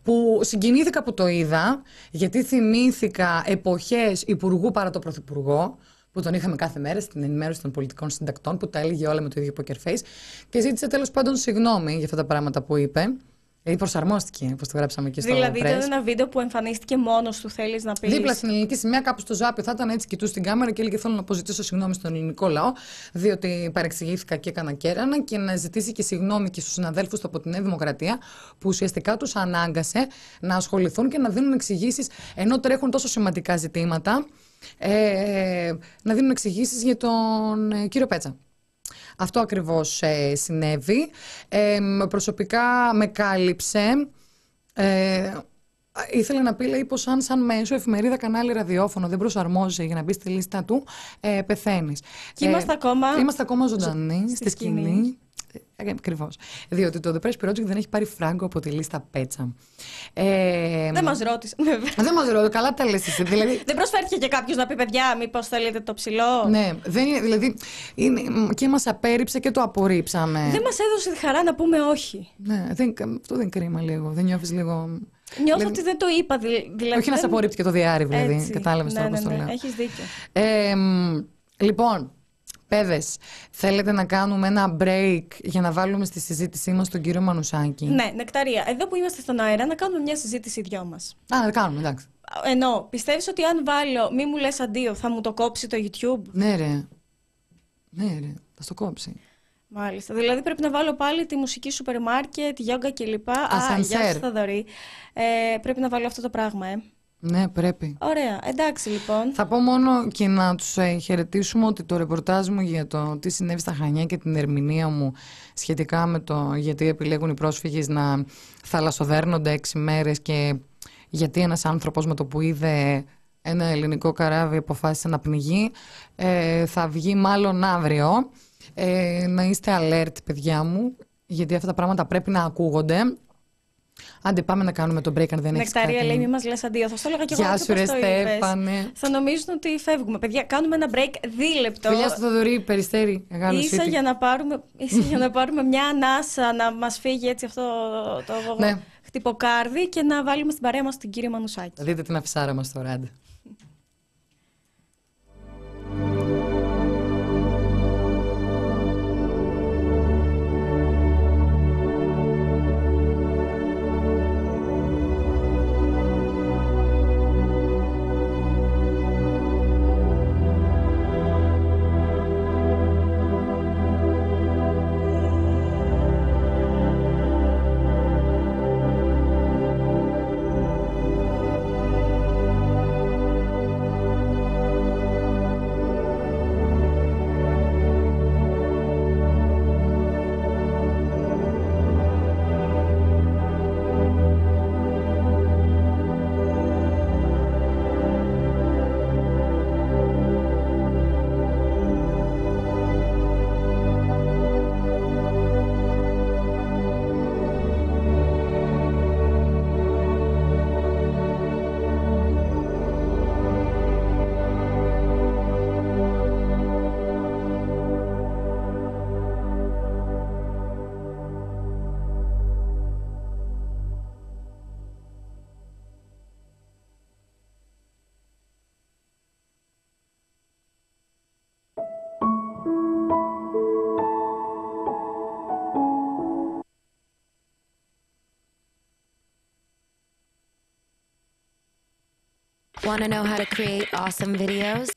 που συγκινήθηκα που το είδα, γιατί θυμήθηκα εποχές υπουργού παρά το πρωθυπουργό, που τον είχαμε κάθε μέρα στην ενημέρωση των πολιτικών συντακτών, που τα έλεγε όλα με το ίδιο poker face, και ζήτησε τέλος πάντων συγγνώμη για αυτά τα πράγματα που είπε. Δηλαδή προσαρμόστηκε, όπως το γράψαμε και στο δηλαδή press. ήταν ένα βίντεο που εμφανίστηκε μόνος του, θέλεις να πεις; Δίπλα στην ελληνική σημαία, κάπου στο ζάπιο, θα ήταν έτσι, κοιτούσε την κάμερα και έλεγε: Θέλω να αποζητήσω συγγνώμη στον ελληνικό λαό, διότι παρεξηγήθηκα και έκανα κέρανα και να ζητήσει και συγγνώμη και στους συναδέλφους του από τη Νέα Δημοκρατία, που ουσιαστικά τους ανάγκασε να ασχοληθούν και να δίνουν εξηγήσεις, ενώ τρέχουν τόσο σημαντικά ζητήματα, ε, να δίνουν εξηγήσεις για τον ε, κύριο Πέτσα. Αυτό ακριβώς ε, συνέβη. Ε, προσωπικά με κάλυψε. Ε, ήθελε να πει, λέει, πως αν σαν μέσο εφημερίδα, κανάλι, ραδιόφωνο δεν προσαρμόζεσαι για να μπει στη λίστα του, ε, πεθαίνεις. Και είμαστε ακόμα- Είμαστε ακόμα ζωντανοί στη σκηνή. σκηνή. Ακριβώς. Διότι το The Press Project δεν έχει πάρει φράγκο από τη λίστα Πέτσα. Ε, Δεν μας ρώτησε. βέβαια. δεν μας ρωτώ, καλά τα λες εσύ. Δηλαδή, Δεν προσφέρθηκε και κάποιος να πει παιδιά, μήπως θέλετε το ψηλό; ναι, δεν είναι, δηλαδή είναι, και μας απέρριψε και το απορρίψαμε. Δεν μας έδωσε τη χαρά να πούμε όχι. Ναι, δεν, αυτό δεν κρίμα λίγο. Δεν νιώθεις λίγο. Νιώθω Δηλαδή- ότι δεν το είπα. δη- Δηλαδή, Όχι να σε δεν- απορρίπτει και το διάρρη, δηλαδή. Έτσι. Κατάλαβες ναι, τώρα ναι, πώς το ναι, λέω. Έχεις δίκιο. Ε, μ, λοιπόν, παιδε, θέλετε να κάνουμε ένα break για να βάλουμε στη συζήτησή μας τον κύριο Μανουσάκη; Ναι, νεκταρία. Εδώ που είμαστε στον αέρα, να κάνουμε μια συζήτηση οι δυο μας. Α, να κάνουμε, εντάξει. Ενώ πιστεύεις ότι αν βάλω μη μου λες αντίο, θα μου το κόψει το YouTube; Ναι, ρε. Ναι, ρε. Θα στο κόψει. Μάλιστα. Δηλαδή πρέπει να βάλω πάλι τη μουσική σούπερ μάρκετ, γιόγκα κλπ. Α, Ασανσέρ. γεια σου Θαδωρή. Ε, πρέπει να βάλω αυτό το πράγμα, ε. Ναι, πρέπει. Ωραία. Εντάξει λοιπόν. Θα πω μόνο και να τους ε, χαιρετήσουμε ότι το ρεπορτάζ μου για το τι συνέβη στα Χανιά και την ερμηνεία μου σχετικά με το γιατί επιλέγουν οι πρόσφυγες να θαλασσοδέρνονται έξι μέρες και γιατί ένας άνθρωπος με το που είδε ένα ελληνικό καράβι αποφάσισε να πνιγεί ε, θα βγει μάλλον αύριο. Ε, να είστε alert παιδιά μου γιατί αυτά τα πράγματα πρέπει να ακούγονται. Άντε πάμε να κάνουμε το break αν δεν έχεις Νεκταρία κάτι. λέει, μη μας λες αντίο. Θα στο έλεγα και εγώ. Γεια έτσι σου ρε όπως το είπες. Στέφανε. Θα νομίζουν ότι φεύγουμε. Παιδιά, κάνουμε ένα break δίλεπτο. Φιλιά στο Θοδωρή, Περιστέρη, μεγάλο Ίσα σπίτι. για, να πάρουμε, ίσα για να πάρουμε μια ανάσα να μας φύγει έτσι αυτό το Ναι. χτυποκάρδι και να βάλουμε στην παρέα μας την κύριο Μανουσάκη. Θα δείτε την αφισάρα μας τώρα, άντε. Want to know how to create awesome videos?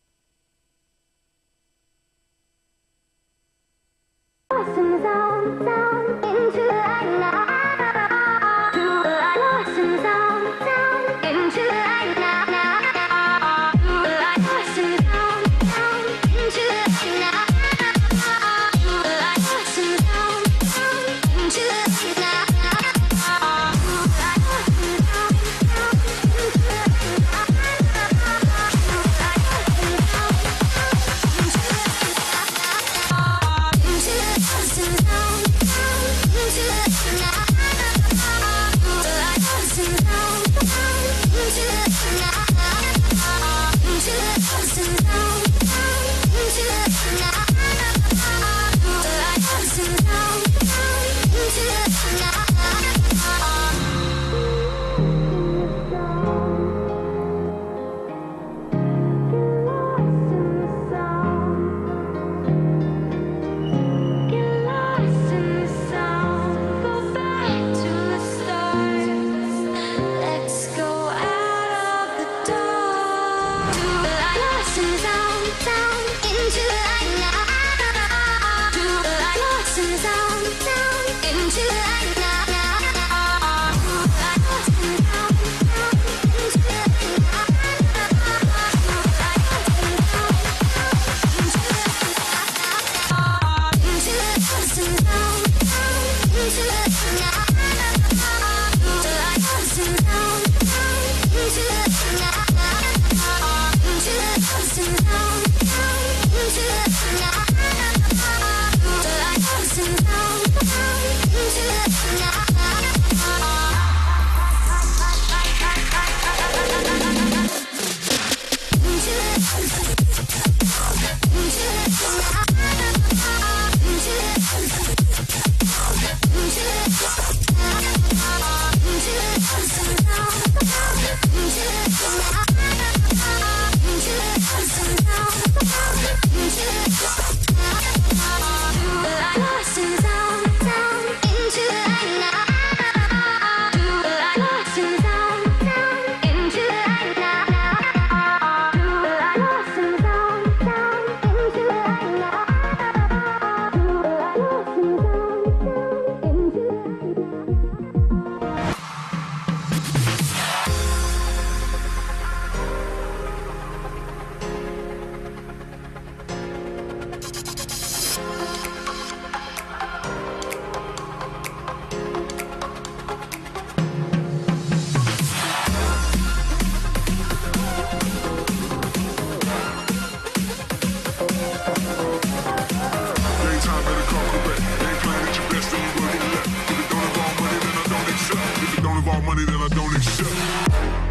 money that I don't accept.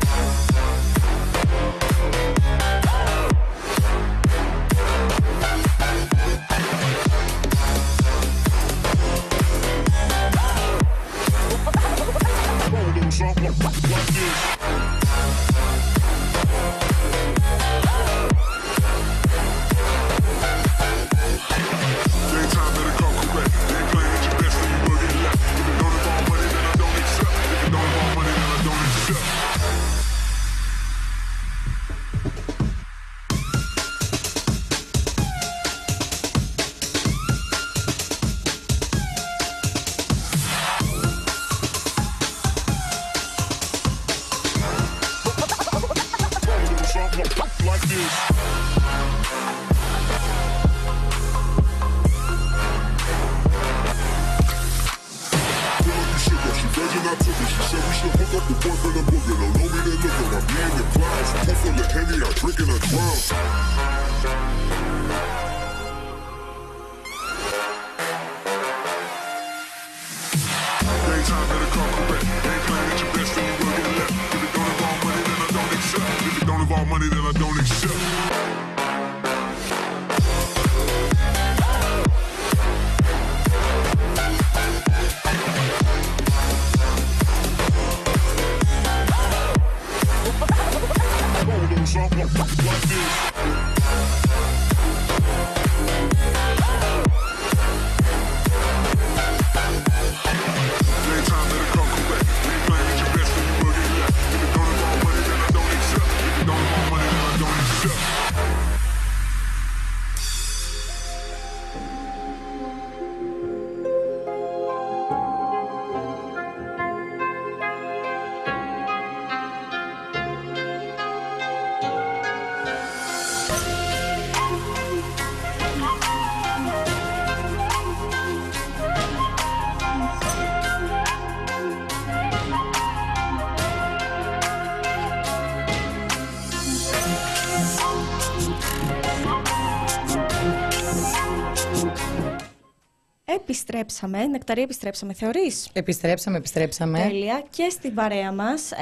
Επιστρέψαμε, Νεκταρία επιστρέψαμε, θεωρείς; Επιστρέψαμε, επιστρέψαμε. Τέλεια. Και στην παρέα μας, ε,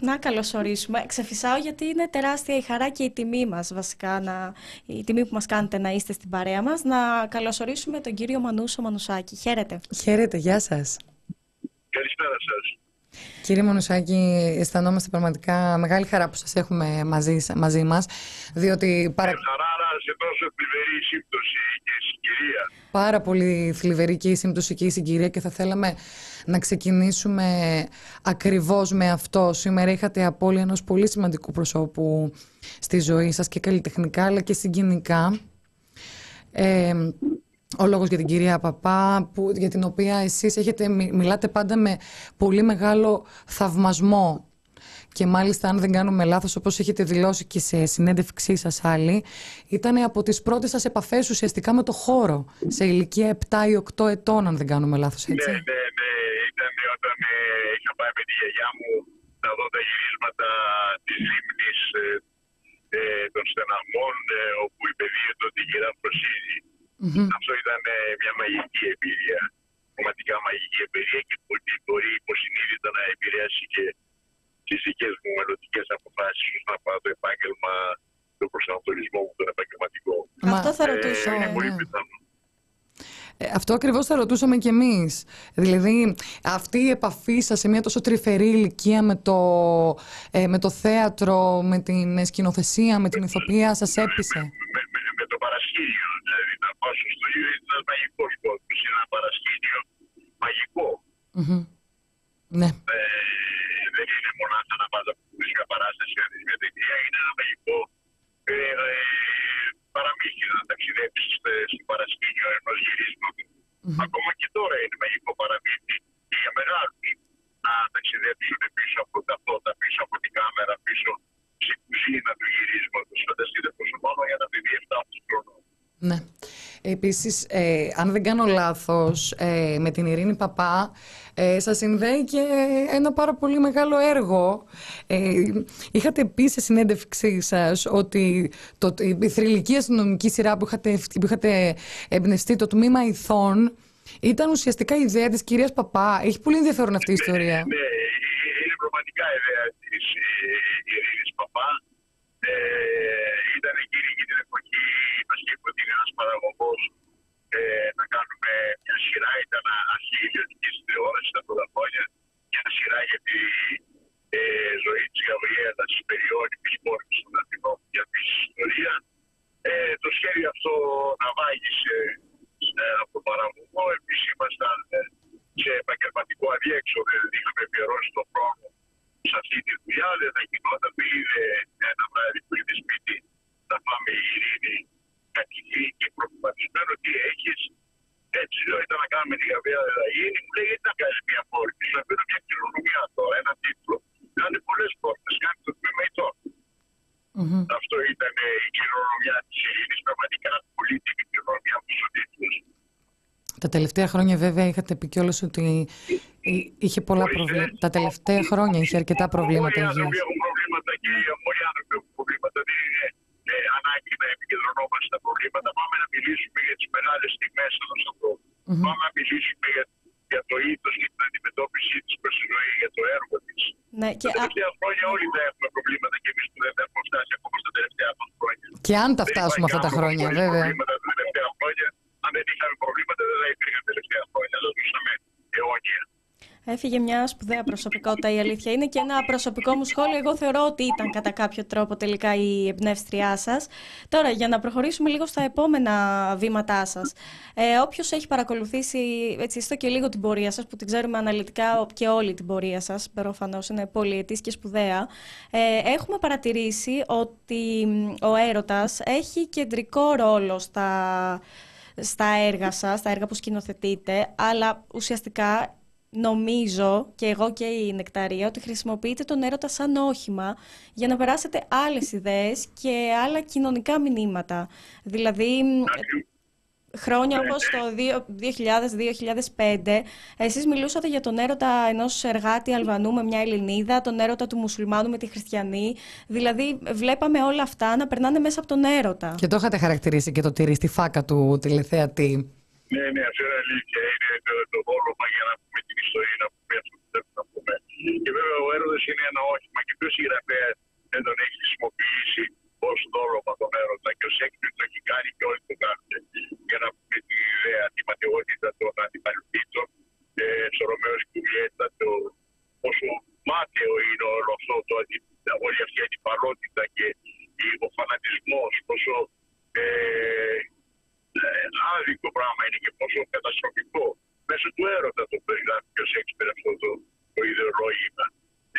να καλωσορίσουμε. Ξεφυσάω γιατί είναι τεράστια η χαρά και η τιμή μας βασικά, να, η τιμή που μας κάνετε να είστε στην παρέα μας, να καλωσορίσουμε τον κύριο Μανούσο Μανουσάκη. Χαίρετε. Χαίρετε, γεια σας. Καλησπέρα σας. Κύριε Μονουσάκη, αισθανόμαστε πραγματικά μεγάλη χαρά που σας έχουμε μαζί, μαζί μας, διότι παρα... Χαράρα σε τόσο θλιβερή σύμπτωση και συγκυρία. πάρα πολύ θλιβερή και η σύμπτωση και η συγκυρία και θα θέλαμε να ξεκινήσουμε ακριβώς με αυτό. Σήμερα είχατε απώλεια ενός πολύ σημαντικού προσώπου στη ζωή σας και καλλιτεχνικά αλλά και συγκινικά. Ε, ο λόγος για την κυρία Παπά, που, για την οποία εσείς έχετε, μι- μιλάτε πάντα με πολύ μεγάλο θαυμασμό. Και μάλιστα, αν δεν κάνουμε λάθος, όπως έχετε δηλώσει και σε συνέντευξή σας άλλη, ήταν από τις πρώτες σας επαφές ουσιαστικά με το χώρο, σε ηλικία 7 ή 8 ετών, αν δεν κάνουμε λάθος, έτσι. Ναι, ναι, ναι. Ήταν όταν ε, είχα πάει με τη γιαγιά μου να δω τα γυρίσματα της λίμνης ε, ε, των στεναγμών ε, όπου υπεδίεται ότι η γυρά προσύζει. Αυτό ήταν ε, μια μαγική εμπειρία. Πραγματικά μαγική εμπειρία και που μπορεί υποσυνείδητα να επηρεάσει και τις δικές μου μελλοντικέ αποφάσεις όσον αφορά το επάγγελμα, τον προσανατολισμό μου, τον επαγγελματικό. Μα- Αυτό θα Ε, ρωτούσα. είναι πολύ ναι. πιθανό. Ε, αυτό ακριβώς θα ρωτούσαμε κι εμείς. Δηλαδή, αυτή η επαφή σας σε μια τόσο τρυφερή ηλικία με το, ε, με το θέατρο, με την σκηνοθεσία, με την ηθοποιία, σας έπεισε; με, με, με το παρασκήνιο. Δηλαδή, να πάω στο στούντιο είναι ένα μαγικό κόσμο. Είναι ένα παρασκήνιο μαγικό. Μμμ. Ναι. Ε, δεν είναι μονάχα να πας από μουσικά παράσταση να δεις μια ταινία. Είναι ένα μαγικό ε, ε, παραμύθι να ταξιδέψεις ε, στο παρασκήνιο ενός γυρίσματος. Ακόμα και τώρα είναι μαγικό παραμύθι και για μεγάλους να ταξιδέψουν πίσω από τα φώτα, πίσω από την κάμερα, πίσω στην κουζίνα του γυρίσματος. Φανταστείτε πόσο μόνο για ένα παιδί 7 χρονών. Ναι. Επίσης, ε, αν δεν κάνω λάθος, ε, με την Ειρήνη Παπά ε, σας συνδέει και ένα πάρα πολύ μεγάλο έργο. Ε, είχατε πει σε συνέντευξή σας ότι το, η θρηλυκή αστυνομική σειρά που είχατε, που είχατε εμπνευστεί, το τμήμα ηθών, ήταν ουσιαστικά η ιδέα της κυρίας Παπά. Έχει πολύ ενδιαφέρον αυτή η ιστορία. Ναι, είναι πραγματικά ιδέα της ε, Ειρήνης Παπά. Ε, ήταν εκείνη και την εποχή, μας είχε προτείνει ένας παραγωγός ε, να κάνουμε μια σειρά, ήταν αρχή ιδιωτική τηλεόραση τα πρώτα χρόνια, μια σειρά για τη ε, ζωή της Γαβριέλα, της περιόνιμης μόρφης των Αθηνών, για τη ιστορία. Ε, το σχέδιο αυτό να βάγισε ε, από τον παραγωγό. Εμείς ήμασταν ε, σε επαγγελματικό αδιέξοδο, δηλαδή είχαμε αφιερώσει τον χρόνο σε αυτή τη δουλειά. Δεν θα γινόταν, δεν είναι ένα βράδυ που είναι σπίτι να πάμε η ειρήνη κατοικεί και προβληματισμένο τι έχεις. Έτσι λέω, ήταν να κάνουμε τη γαβία δεδαγίνη, μου λέει γιατί να κάνεις μια πόρτη, σου αφήνω μια κληρονομιά τώρα, ένα τίτλο. Κάνει πολλές πόρτες, κάνει το τμήμα ητών. Μμμ. Αυτό ήταν ε, η κληρονομιά της ειρήνης, πραγματικά πολύτιμη κληρονομιά μου στους τίτλους. Τα τελευταία χρόνια βέβαια είχατε πει κιόλας ότι εί- είχε πολλά Ορίστε. προβλήματα. Τα τελευταία χρόνια είχε αρκετά προβλήματα Όλοι οι υγείας. άνθρωποι έχουν προβλήματα και οι όλοι οι άνθρωποι έχουν προβλήματα. Δεν είναι αντιμετωπίσει τα προβλήματα. Πάμε να μιλήσουμε για τις μεγάλες στιγμές ενό ανθρώπου. Πάμε να μιλήσουμε για, για το ήθος και την αντιμετώπιση της προ τη ζωή, για το έργο της. Ναι, και Τα α- τελευταία χρόνια όλοι θα έχουμε προβλήματα και εμείς που δεν έχουμε φτάσει ακόμα στα τελευταία μας χρόνια. Και αν τα Δεν φτάσουμε υπάρχει αυτά τα άνθρωπος χρόνια, χωρίς βέβαια. προβλήματα τα τελευταία χρόνια. Αν δεν είχαμε προβλήματα, δεν θα υπήρχαν τα τελευταία χρόνια. Θα ζούσαμε αιώνια. Έφυγε μια σπουδαία προσωπικότητα, η αλήθεια είναι και ένα προσωπικό μου σχόλιο. Εγώ θεωρώ ότι ήταν κατά κάποιο τρόπο τελικά η εμπνεύστριά σας. Τώρα, για να προχωρήσουμε λίγο στα επόμενα βήματά σας. Ε, Όποιος έχει παρακολουθήσει έτσι, έστω και λίγο την πορεία σας, που την ξέρουμε αναλυτικά και όλη την πορεία σας, προφανώ είναι πολυετής και σπουδαία, ε, έχουμε παρατηρήσει ότι μ, ο έρωτας έχει κεντρικό ρόλο στα, στα έργα σας, στα έργα που σκηνοθετείτε, αλλά ουσιαστικά νομίζω και εγώ και η Νεκταρία ότι χρησιμοποιείτε τον έρωτα σαν όχημα για να περάσετε άλλες ιδέες και άλλα κοινωνικά μηνύματα. Δηλαδή, μ, χρόνια όπως το 2000-2005, εσείς μιλούσατε για τον έρωτα ενός εργάτη Αλβανού με μια Ελληνίδα, τον έρωτα του Μουσουλμάνου με τη Χριστιανή. Δηλαδή, βλέπαμε όλα αυτά να περνάνε μέσα από τον έρωτα. Και το είχατε χαρακτηρίσει και το τυρί στη φάκα του τηλεθεατή. Ναι, ναι, αυτό είναι αλήθεια. Είναι το, το δόλωμα για να πούμε την ιστορία, να πούμε αυτό που θέλουμε να πούμε. Και βέβαια ο έρωτας είναι ένα όχημα και ποιος συγγραφέας δεν τον έχει χρησιμοποιήσει ως δόλωμα τον έρωτα. Και ο Σέξπιρ το έχει κάνει και όλοι το κάνουν. Για να πούμε την ιδέα, τη ματαιότητα των αντιπαλωτήτων, ε, στο Ρωμαίος και Τζουλιέτα, το πόσο μάταιο είναι όλο αυτό, το, αντι- όλη αυτή η αντιπαλότητα και η- ο φανατισμός, πόσο ε, ε, άδικο πράγμα είναι και πόσο καταστροφικό. Μέσω του έρωτα το περιγράφει και ο Σέξπιρ αυτό το, το ιδεολόγημα.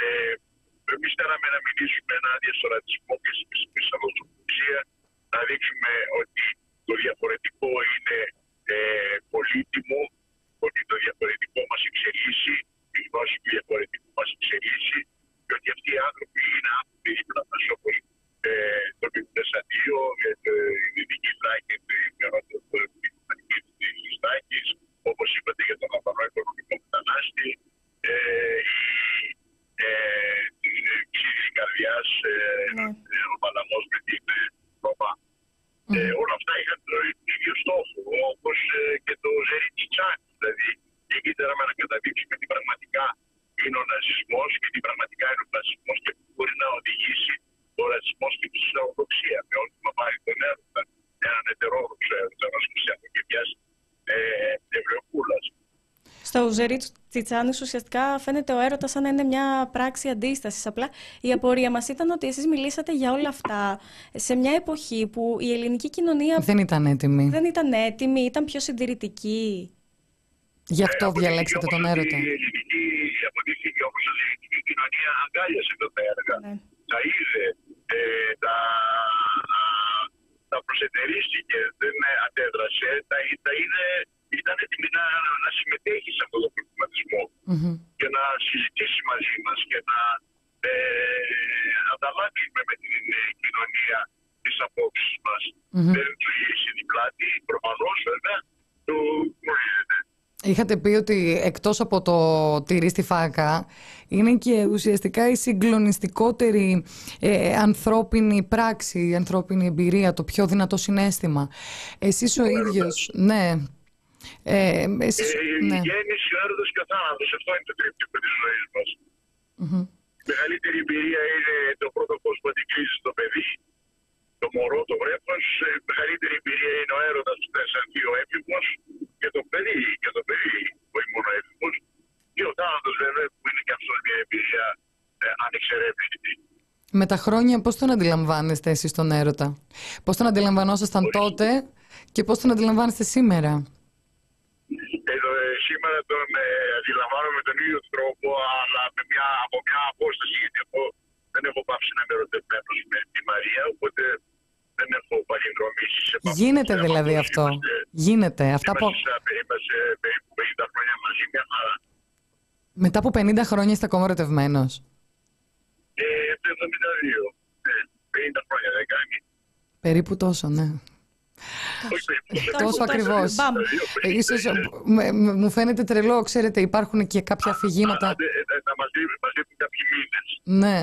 Ε, Εμείς θέλαμε να μιλήσουμε ενάντια στο ρατσισμό και στη μισθοδοξία, να δείξουμε ότι το διαφορετικό είναι ε, πολύτιμο, ότι το διαφορετικό μας εξελίσσει, η γνώση του διαφορετικού μας εξελίσσει και ότι αυτοί οι άνθρωποι είναι άνθρωποι δίπλα μας όπως ε, το Πιπτεσαντίο, ε, το- η Δυτική Θράκη, το Ιωματική της Θράκης, όπως είπατε για τον Αλβανό οικονομικό μετανάστη, ε, η ε, της ε, ξύλινη καρδιάς, ε, Ναι. ε, ο Παλαμός με την ε, Ρώμα. Ε, όλα αυτά είχαν το ίδιο στόχο, όπως και το Ζέρι Τσιτσάνι. Δηλαδή, εκεί θέλαμε να καταδείξουμε τι πραγματικά είναι ο ναζισμός και τι πραγματικά είναι ο ναζισμό και πού μπορεί να οδηγήσει ο ρατσισμό και της Ισλαμοφοβία. Με όνομα πάρει τον έρωτα, έναν ετερόδοξο έρωτα ενό χριστιανού και μια ε, Εβραιοπούλα. Στο ουζερί του Τσιτσάνης ουσιαστικά φαίνεται ο έρωτας σαν να είναι μια πράξη αντίστασης. Απλά η απορία μας ήταν ότι εσείς μιλήσατε για όλα αυτά σε μια εποχή που η ελληνική κοινωνία Δεν ήταν έτοιμη. δεν ήταν έτοιμη, ήταν πιο συντηρητική. Γι' αυτό διαλέξατε τον έρωτα. Η ελληνική, αποδείχθηκε όμως ότι η ελληνική κοινωνία αγκάλιασε αυτά τα έργα. Ναι. Τα είδε, ε, τα, α, τα προσετερίστηκε, δεν αντέδρασε, τα, τα είδε, ήταν έτοιμη να, να συμμετέχει σε αυτό το προβληματισμό Μμμ. και να συζητήσει μαζί μας και να ε, ανταλλάξουμε με την ε, κοινωνία τις απόψεις μας. Μμμ. Δεν του γύρισε την πλάτη, προφανώς βέβαια, του γνωρίζετε. Είχατε πει ότι εκτός από το τυρί στη φάκα είναι και ουσιαστικά η συγκλονιστικότερη ε, ανθρώπινη πράξη, η ανθρώπινη εμπειρία, το πιο δυνατό συνέστημα. Εσείς ο ίδιος, ναι, ε, εσείς, Ε, η ναι. γέννηση, ο έρωτας και ο θάνατος. Αυτό είναι το τρίπτυχο της ζωής μας. Μμμ. Η μεγαλύτερη εμπειρία είναι το πρώτο φως που αντικρίζεις το παιδί, το μωρό, το βρέφος. Ε, Η μεγαλύτερη εμπειρία είναι ο έρωτας που θα αισθανθεί ο έφηβος και το παιδί, και το παιδί, όχι μόνο ο έφηβος. Και ο θάνατος βέβαια που είναι και αυτό μια εμπειρία ε, ανεξερεύνητη. Με τα χρόνια πώς τον αντιλαμβάνεστε εσείς τον έρωτα; Πώς τον αντιλαμβανόσασταν τότε και πώς τον αντιλαμβάνεστε σήμερα; Εδώ, ε, σήμερα τον ε, αντιλαμβάνομαι με τον ίδιο τρόπο, αλλά με μια, από μια απόσταση, γιατί εγώ δεν έχω πάψει να είμαι ερωτευμένος με τη Μαρία, οπότε δεν έχω παλινδρομήσει σε αυτό. Γίνεται το θέμα. δηλαδή αυτό. Είμαστε, Γίνεται. Αυτά που... είμαστε, είμαστε περίπου 50 χρόνια μαζί, μια χαρά. Μετά από 50 χρόνια είστε ακόμα ερωτευμένος; Ε, το 72, ε, 50 χρόνια δεν κάνει. Περίπου τόσο, ναι. Όχι περίπου. Το- Τόσο το- ακριβώς. μπαμ. Ε, ίσως, ε, με- με- μου φαίνεται τρελό, ξέρετε, υπάρχουν και κάποια αφηγήματα. Άντε, ε, Να μας λείπουν- μας λείπουν κάποιοι μήνες. Ναι,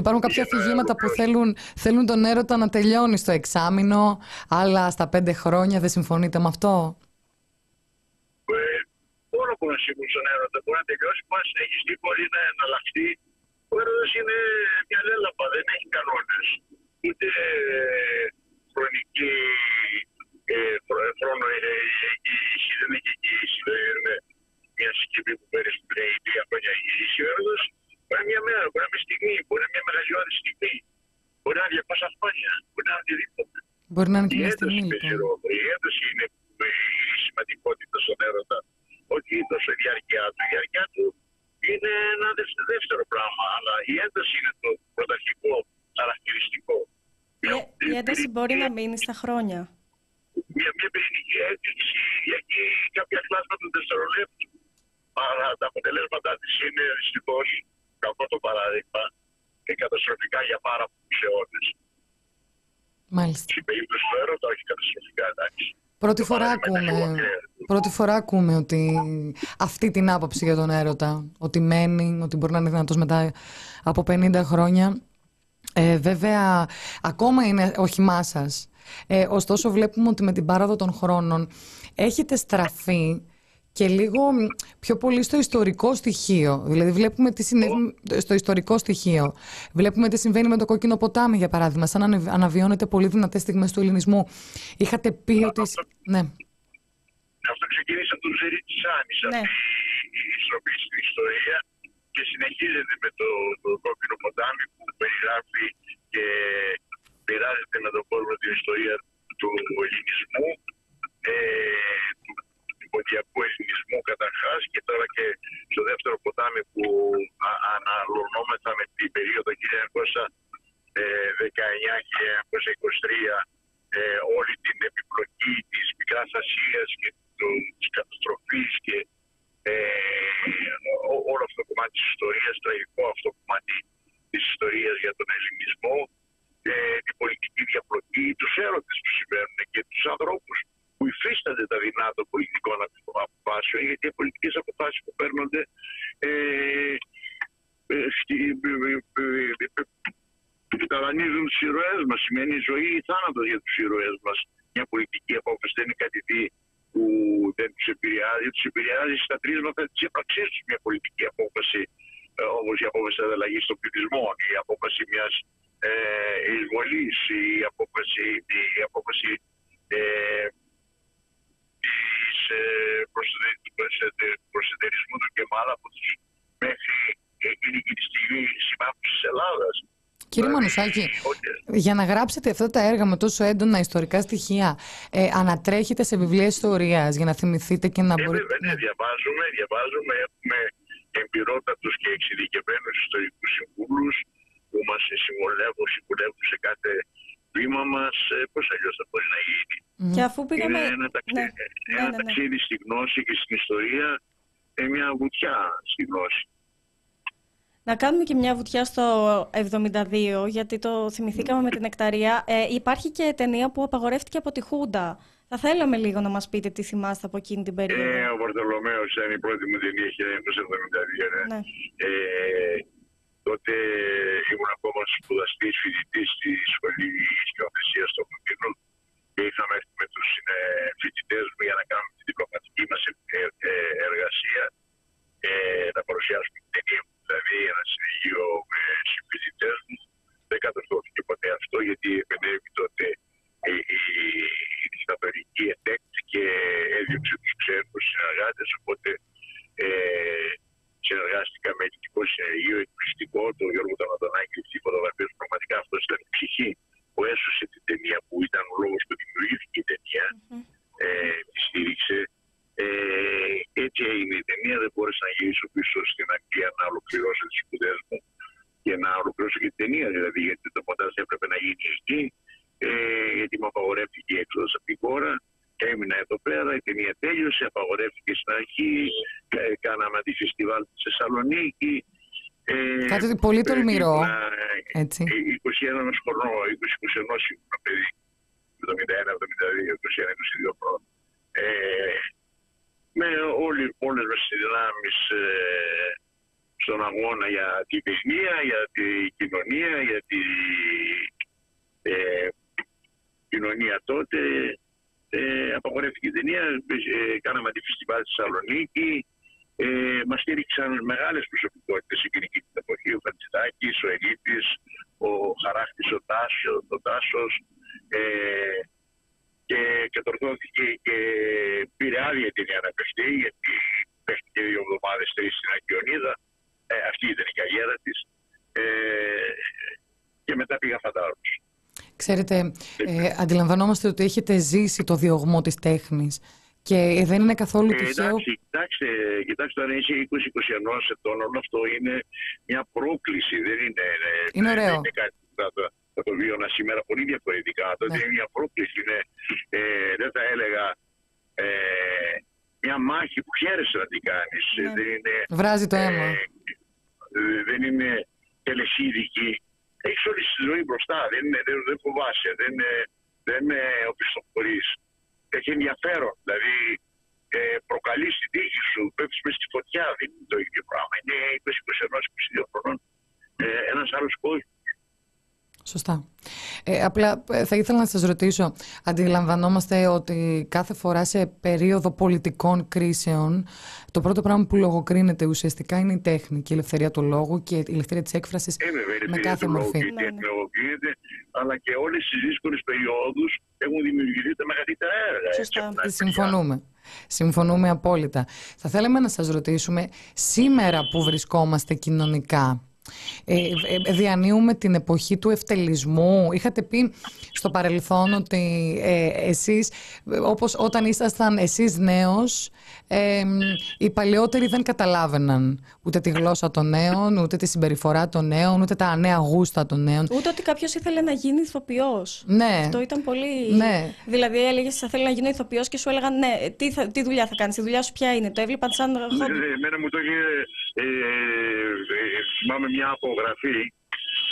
υπάρχουν κάποια Για να αφηγήματα που ολοκληρώσει. θέλουν, θέλουν τον έρωτα να τελειώνει στο εξάμεινο, αλλά στα πέντε χρόνια δεν συμφωνείτε με αυτό; Ε, Μόνο που να συμβούν στον έρωτα μπορεί να τελειώσει, μπορεί να συνεχιστεί, μπορεί να εναλλαχθεί. Ο έρωτας είναι μια λέλαπα, δεν έχει κανόνες. Ούτε ε, χρονική ε, χρο- χρόνο είναι εγγύηση, δεν έχει εγγύηση. Δεν είναι μια συσκευή που παίρνεις που λέει τρία χρόνια εγγύηση. Ο έρωτας μπορεί να είναι μια μέρα, μπορεί να είναι μια στιγμή, μπορεί να είναι μια μεγαλειώδη στιγμή. Μπορεί να είναι 200 χρόνια, μπορεί να είναι οτιδήποτε. Μπορεί να είναι και Η μια ένταση στιγμή, παίζει λοιπόν. ρόλο. Η ένταση είναι η σημαντικότητα στον έρωτα. Όχι τόσο η διάρκεια του. Η διάρκεια του είναι ένα δευ- δεύτερο πράγμα, αλλά η ένταση είναι το πρωταρχικό χαρακτηριστικό. Η- Η ένταση μπορεί να μείνει στα χρόνια. Μια, μια πυρηνική έκρηξη έχει κάποια κλάσματα του δευτερολέπτου. Άρα τα αποτελέσματά της είναι δυστυχώς, κακό το παράδειγμα, και καταστροφικά για πάρα πολλούς αιώνες. Μάλιστα. Στην περίπτωση του έρωτα, όχι καταστροφικά, εντάξει. Πρώτη φορά, παράδειγμα είναι λίγο ακούμε, ακραίο. πρώτη φορά ακούμε ότι αυτή την άποψη για τον έρωτα, ότι μένει, ότι μπορεί να είναι δυνατός μετά από 50 χρόνια. Ε, βέβαια, ακόμα είναι όχημά σας. Ε, ωστόσο, βλέπουμε ότι με την πάραδο των χρόνων έχετε στραφεί και λίγο μ, πιο πολύ στο ιστορικό στοιχείο. Δηλαδή, βλέπουμε τι συνέβη στο ιστορικό στοιχείο. Βλέπουμε τι συμβαίνει με το κόκκινο ποτάμι, για παράδειγμα, σαν να ανεβ- αναβιώνετε πολύ δυνατές στιγμές του ελληνισμού. Είχατε πει ότι... Ναι. Αυτό ξεκίνησε από τον Ζερί της Άνης, Ναι. αυτή η στροφή στην ιστορία και συνεχίζεται με το, το κόκκινο ποτάμι που περιγράφει και μοιράζεται με τον κόσμο την ιστορία του ελληνισμού, ε, του, του ποντιακού ελληνισμού καταρχάς και τώρα και στο δεύτερο ποτάμι που α- αναλωνόμεθα με την περίοδο 1919-1923 ε, όλη την επιπλοκή της Μικράς Ασίας και του, της καταστροφής και ε, ό- όλο αυτό το κομμάτι της ιστορίας, τραγικό αυτό το κομμάτι της ιστορίας για τον ελληνισμό, ε, την πολιτική διαπλοκή, τους έρωτες που συμβαίνουν και τους ανθρώπους που υφίστανται τα δεινά των πολιτικών αποφάσεων, γιατί οι πολιτικές αποφάσεις που παίρνονται ε, ε, στη- ε, ε, ε, ε, ταλανίζουν του ηρωέ μα. Σημαίνει ζωή ή θάνατο για του ηρωέ μα. Μια πολιτική απόφαση δεν είναι κάτι τι που δεν του επηρεάζει. Του επηρεάζει στα τρίσματα τη ύπαρξή του μια πολιτική απόφαση, όπω η απόφαση ανταλλαγή των πληθυσμών, η απόφαση μια ε, εισβολή, η απόφαση, η απόφαση ε, της, ε, προσεντε- του προσεντε- προσεντερισμού του Κεμάλ από τους μέχρι εκείνη και τη στιγμή συμμάχους της Ελλάδας. Κύριε Δηλαδή, Μανουσάκη, όχι. Για να γράψετε αυτά τα έργα με τόσο έντονα ιστορικά στοιχεία, ε, ανατρέχετε σε βιβλία ιστορίας για να θυμηθείτε και να Ε, μπορείτε... βέβαια, ναι, διαβάζουμε, διαβάζουμε, έχουμε εμπειρότατους και εξειδικευμένους ιστορικούς συμβούλους που μας συμβολεύουν, συμβουλεύουν σε κάθε βήμα μας. Ε, πώς αλλιώς θα μπορεί να γίνει. Και αφού πήγαμε. Είναι ένα, ταξί... Ναι, ένα ναι, ναι, ναι. ταξίδι στη γνώση και στην ιστορία, ε, μια βουτιά στη γνώση. Να κάνουμε και μια βουτιά στο 72, γιατί το θυμηθήκαμε με την Εκταρία. Ε, υπάρχει και ταινία που απαγορεύτηκε από τη Χούντα. Θα θέλαμε λίγο να μας πείτε τι θυμάστε από εκείνη την περίοδο. Ε, ο Βαρθολομέος ήταν η πρώτη μου ταινία 1972. Ναι. Ναι. Ε, τότε ήμουν ακόμα σπουδαστής φοιτητής στη σχολή σκηνοθεσία στο Κοντίνο και είχαμε έρθει με τους ε, φοιτητές μου για να κάνουμε την διπλωματική μας ε, ε, εργασία ε, να παρουσιάσουμε την ταινία μου, δηλαδή ένα συνεργείο με συμφοιτητές μου. Δεν κατορθώθηκε ποτέ αυτό γιατί επενέβη τότε η, η, η δικτατορική ΕΤΕΚ και έδιωξε τους ξένους συνεργάτες, οπότε ε, συνεργάστηκα με ελληνικό συνεργείο εκπληκτικό, τον Γιώργο Ταματονάκη, τη φωτογραφία του. Πραγματικά αυτός ήταν η ψυχή που έσωσε την ταινία που ήταν ο λόγος που δημιουργήθηκε η ταινία. Ε, τη στήριξε. Ε, έτσι έγινε η ταινία. Δεν μπόρεσα να γυρίσω πίσω στην Αγγλία να ολοκληρώσω τις σπουδές μου και να ολοκληρώσω και την ταινία. Δηλαδή, γιατί το μοντάζ έπρεπε να γίνει εκεί. Ε, γιατί μου απαγορεύτηκε η έξοδος από την χώρα. Έμεινα εδώ πέρα, η ταινία τέλειωσε, απαγορεύτηκε στην αρχή, κα- κάναμε αντιφεστιβάλ στη Θεσσαλονίκη. Ε, Κάτι πολύ τολμηρό, ήμουνα, ε, έτσι. ε, 21 χρονών, 20-21 ήμουν παιδί. 71-72, 21-22 χρόνων. Ε, με όλοι, όλες μας τις δυνάμεις ε, στον αγώνα για την παιδεία, για την κοινωνία, για την ε, κοινωνία τότε. Ε, απαγορεύτηκε η ταινία, ε, κάναμε τη φεστιβάλ στη Θεσσαλονίκη, ε, Μας στήριξαν μεγάλες προσωπικότητες εκείνη την εποχή. Ο Φαντζητάκη, ο Ελίτης, ο Χαράχτης, ο Τάσος, ο Τάσος, ε, και κατορθώθηκε και πήρε άδεια η ταινία να παιχτεί, γιατί παίχτηκε δύο εβδομάδες τρεις στην Ακιονίδα. Ε, αυτή ήταν η καριέρα της. Ε, και μετά πήγα φαντάρος. Ξέρετε, ε, αντιλαμβανόμαστε ότι έχετε ζήσει το διωγμό της τέχνης και δεν είναι καθόλου Ε, τυχαίο. εντάξει, κοιτάξτε, κοιτάξτε, αν είσαι 20-21 ετών, όλο αυτό είναι μια πρόκληση. Δεν είναι, ε, Είναι δεν ωραίο. είναι κάτι που θα, το- θα το βίωνα σήμερα πολύ διαφορετικά. Τότε Ναι. είναι μια πρόκληση. Είναι, ε, δεν θα έλεγα ε, μια μάχη που χαίρεσαι να την κάνεις. Ναι. Δεν είναι, Βράζει το αίμα. ε, ε, δεν είναι τελεσίδικη. Έχεις όλη τη ζωή μπροστά. Δεν, είναι, δεν, δεν φοβάσαι. Δεν, ε, δεν ε, οπισθοχωρείς. Έχει ενδιαφέρον. Δηλαδή ε, προκαλείς την τύχη σου. Πέφτεις μέσα στη φωτιά. Δεν είναι το ίδιο πράγμα. Είναι 20-21-22 χρονών. Ε, ένας άλλος κόσμος. Σωστά. Ε, απλά ε, θα ήθελα να σας ρωτήσω, αντιλαμβανόμαστε ότι κάθε φορά σε περίοδο πολιτικών κρίσεων το πρώτο πράγμα που λογοκρίνεται ουσιαστικά είναι η τέχνη και η ελευθερία του λόγου και η ελευθερία της έκφρασης Ε, βέβαια, η με ελευθερία κάθε του λόγου μορφή. και η Ναι, ναι. τεχνολογείται, αλλά και όλες τις δύσκολες περιόδους έχουν δημιουργηθεί τα μεγαλύτερα έργα. έτσι, Σωστά. από την άλλη Συμφωνούμε. Συμφωνούμε απόλυτα. Θα θέλαμε να σας ρωτήσουμε, σήμερα που βρισκόμαστε κοινωνικά, ε, ε, διανύουμε την εποχή του ευτελισμού. Είχατε πει στο παρελθόν ότι ε, εσείς, ε, όπως όταν ήσασταν εσείς νέος, ε, οι παλαιότεροι δεν καταλάβαιναν ούτε τη γλώσσα των νέων, ούτε τη συμπεριφορά των νέων, ούτε τα νέα γούστα των νέων. Ούτε ότι κάποιος ήθελε να γίνει ηθοποιός. Ναι. Αυτό ήταν πολύ. Ναι. Δηλαδή, έλεγες Θα θέλω να γίνω ηθοποιός και σου έλεγαν Ναι, τι, θα, τι δουλειά θα κάνεις, η δουλειά σου ποια είναι. Το έβλεπαν σαν. Ναι, χόμπι. ναι, Εμένα μου το είχε. Ε, ε, θυμάμαι μια απογραφή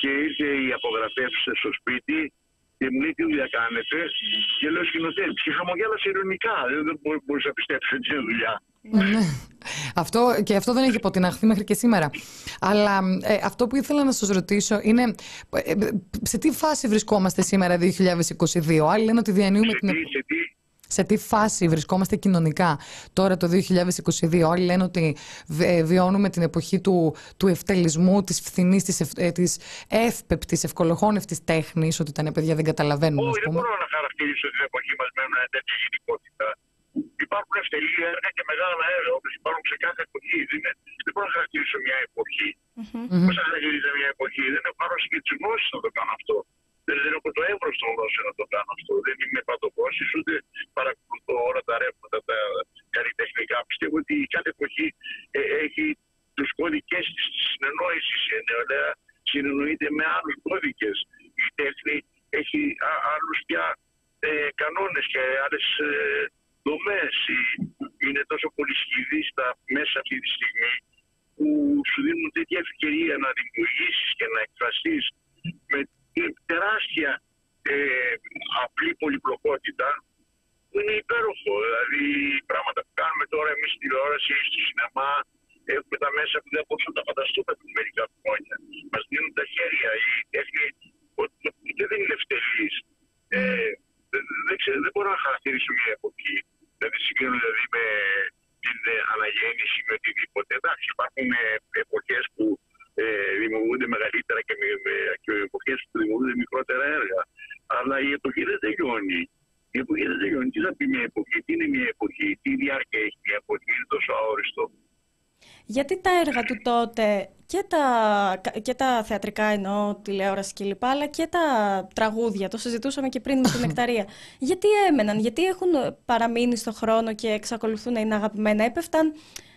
και ήρθε η απογραφεύση στο σπίτι και μου λέει τι δουλειά κάνετε; Και λέω σκηνοθέτη. Και χαμογέλασε ειρωνικά. Δεν, δεν μπο- μπορούσα να πιστέψω ότι είναι δουλειά. Ναι. Αυτό, και αυτό δεν έχει αποτιναχθεί μέχρι και σήμερα. Αλλά ε, αυτό που ήθελα να σας ρωτήσω είναι ε, ε, σε τι φάση βρισκόμαστε σήμερα 2022. Άλλοι λένε ότι διανύουμε Σε την... τι, επ- σε τι; Σε τι φάση βρισκόμαστε κοινωνικά; Τώρα το 2022. Άλλοι λένε ότι βε- βιώνουμε την εποχή του, του ευτελισμού, της φθηνής, της, ευ, ε, της εύπεπτης, ευκολοχώνευτης τέχνης, ότι τα νέα παιδιά δεν καταλαβαίνουν, ας Όχι, δεν πούμε. μπορώ να χαρακτηρίσω την εποχή μας με μια τέτοια γενικότητα. Υπάρχουν ευτελή έργα και μεγάλα έργα όπως υπάρχουν σε κάθε εποχή. Δεν, είναι, δεν μπορώ να χαρακτηρίσω μια εποχή. Πώς θα χαρακτηρίζω μια εποχή, δεν έχω άρρωση και τι γνώσει να το κάνω αυτό. Δεν, δεν έχω το εύρο των γνώσεων να το κάνω αυτό. Δεν είμαι παντοκόση, ούτε παρακολουθώ όλα τα ρεύματα τα καλλιτεχνικά. Πιστεύω ότι κάθε εποχή ε, έχει τους κώδικες της συνεννόησης. Η νεολαία συνεννοείται με άλλους κώδικες. Η τέχνη έχει άλλους πια ε, κανόνες και άλλες ε, δομές. Είναι τόσο πολύ σχηδή στα μέσα αυτή τη στιγμή που σου δίνουν τέτοια ευκαιρία να δημιουργήσεις και να εκφραστείς με τεράστια ε, απλή πολυπλοκότητα που είναι υπέροχο. Δηλαδή πράγματα που κάνουμε τώρα εμείς στη τηλεόραση, στο σινεμά, έχουμε τα μέσα που δεν μπορούσαμε να τα φανταστούμε πριν μερικά χρόνια. Μας δίνουν τα χέρια, η τέχνη ότι ούτε δεν είναι ευτελής. Ε, δεν, δεν, ξέρω, δεν μπορώ να χαρακτηρίσω μια εποχή. Δεν τη συγκρίνω δηλαδή με την ε, αναγέννηση με οτιδήποτε. Εντάξει, υπάρχουν ε, εποχές που ε, δημιουργούνται μεγαλύτερα και, με, με, και εποχές που δημιουργούνται μικρότερα έργα. Αλλά η εποχή δεν τελειώνει. Η εποχή δεν τελειώνει. Τι θα πει μια εποχή, τι είναι μια εποχή, τι διάρκεια έχει μια εποχή, είναι τόσο αόριστο. Γιατί τα έργα του τότε και τα, και τα θεατρικά εννοώ, τηλεόραση κλπ, αλλά και τα τραγούδια, το συζητούσαμε και πριν με την Νεκταρία. Γιατί έμεναν, γιατί έχουν παραμείνει στο χρόνο και εξακολουθούν να είναι αγαπημένα. Έπεφταν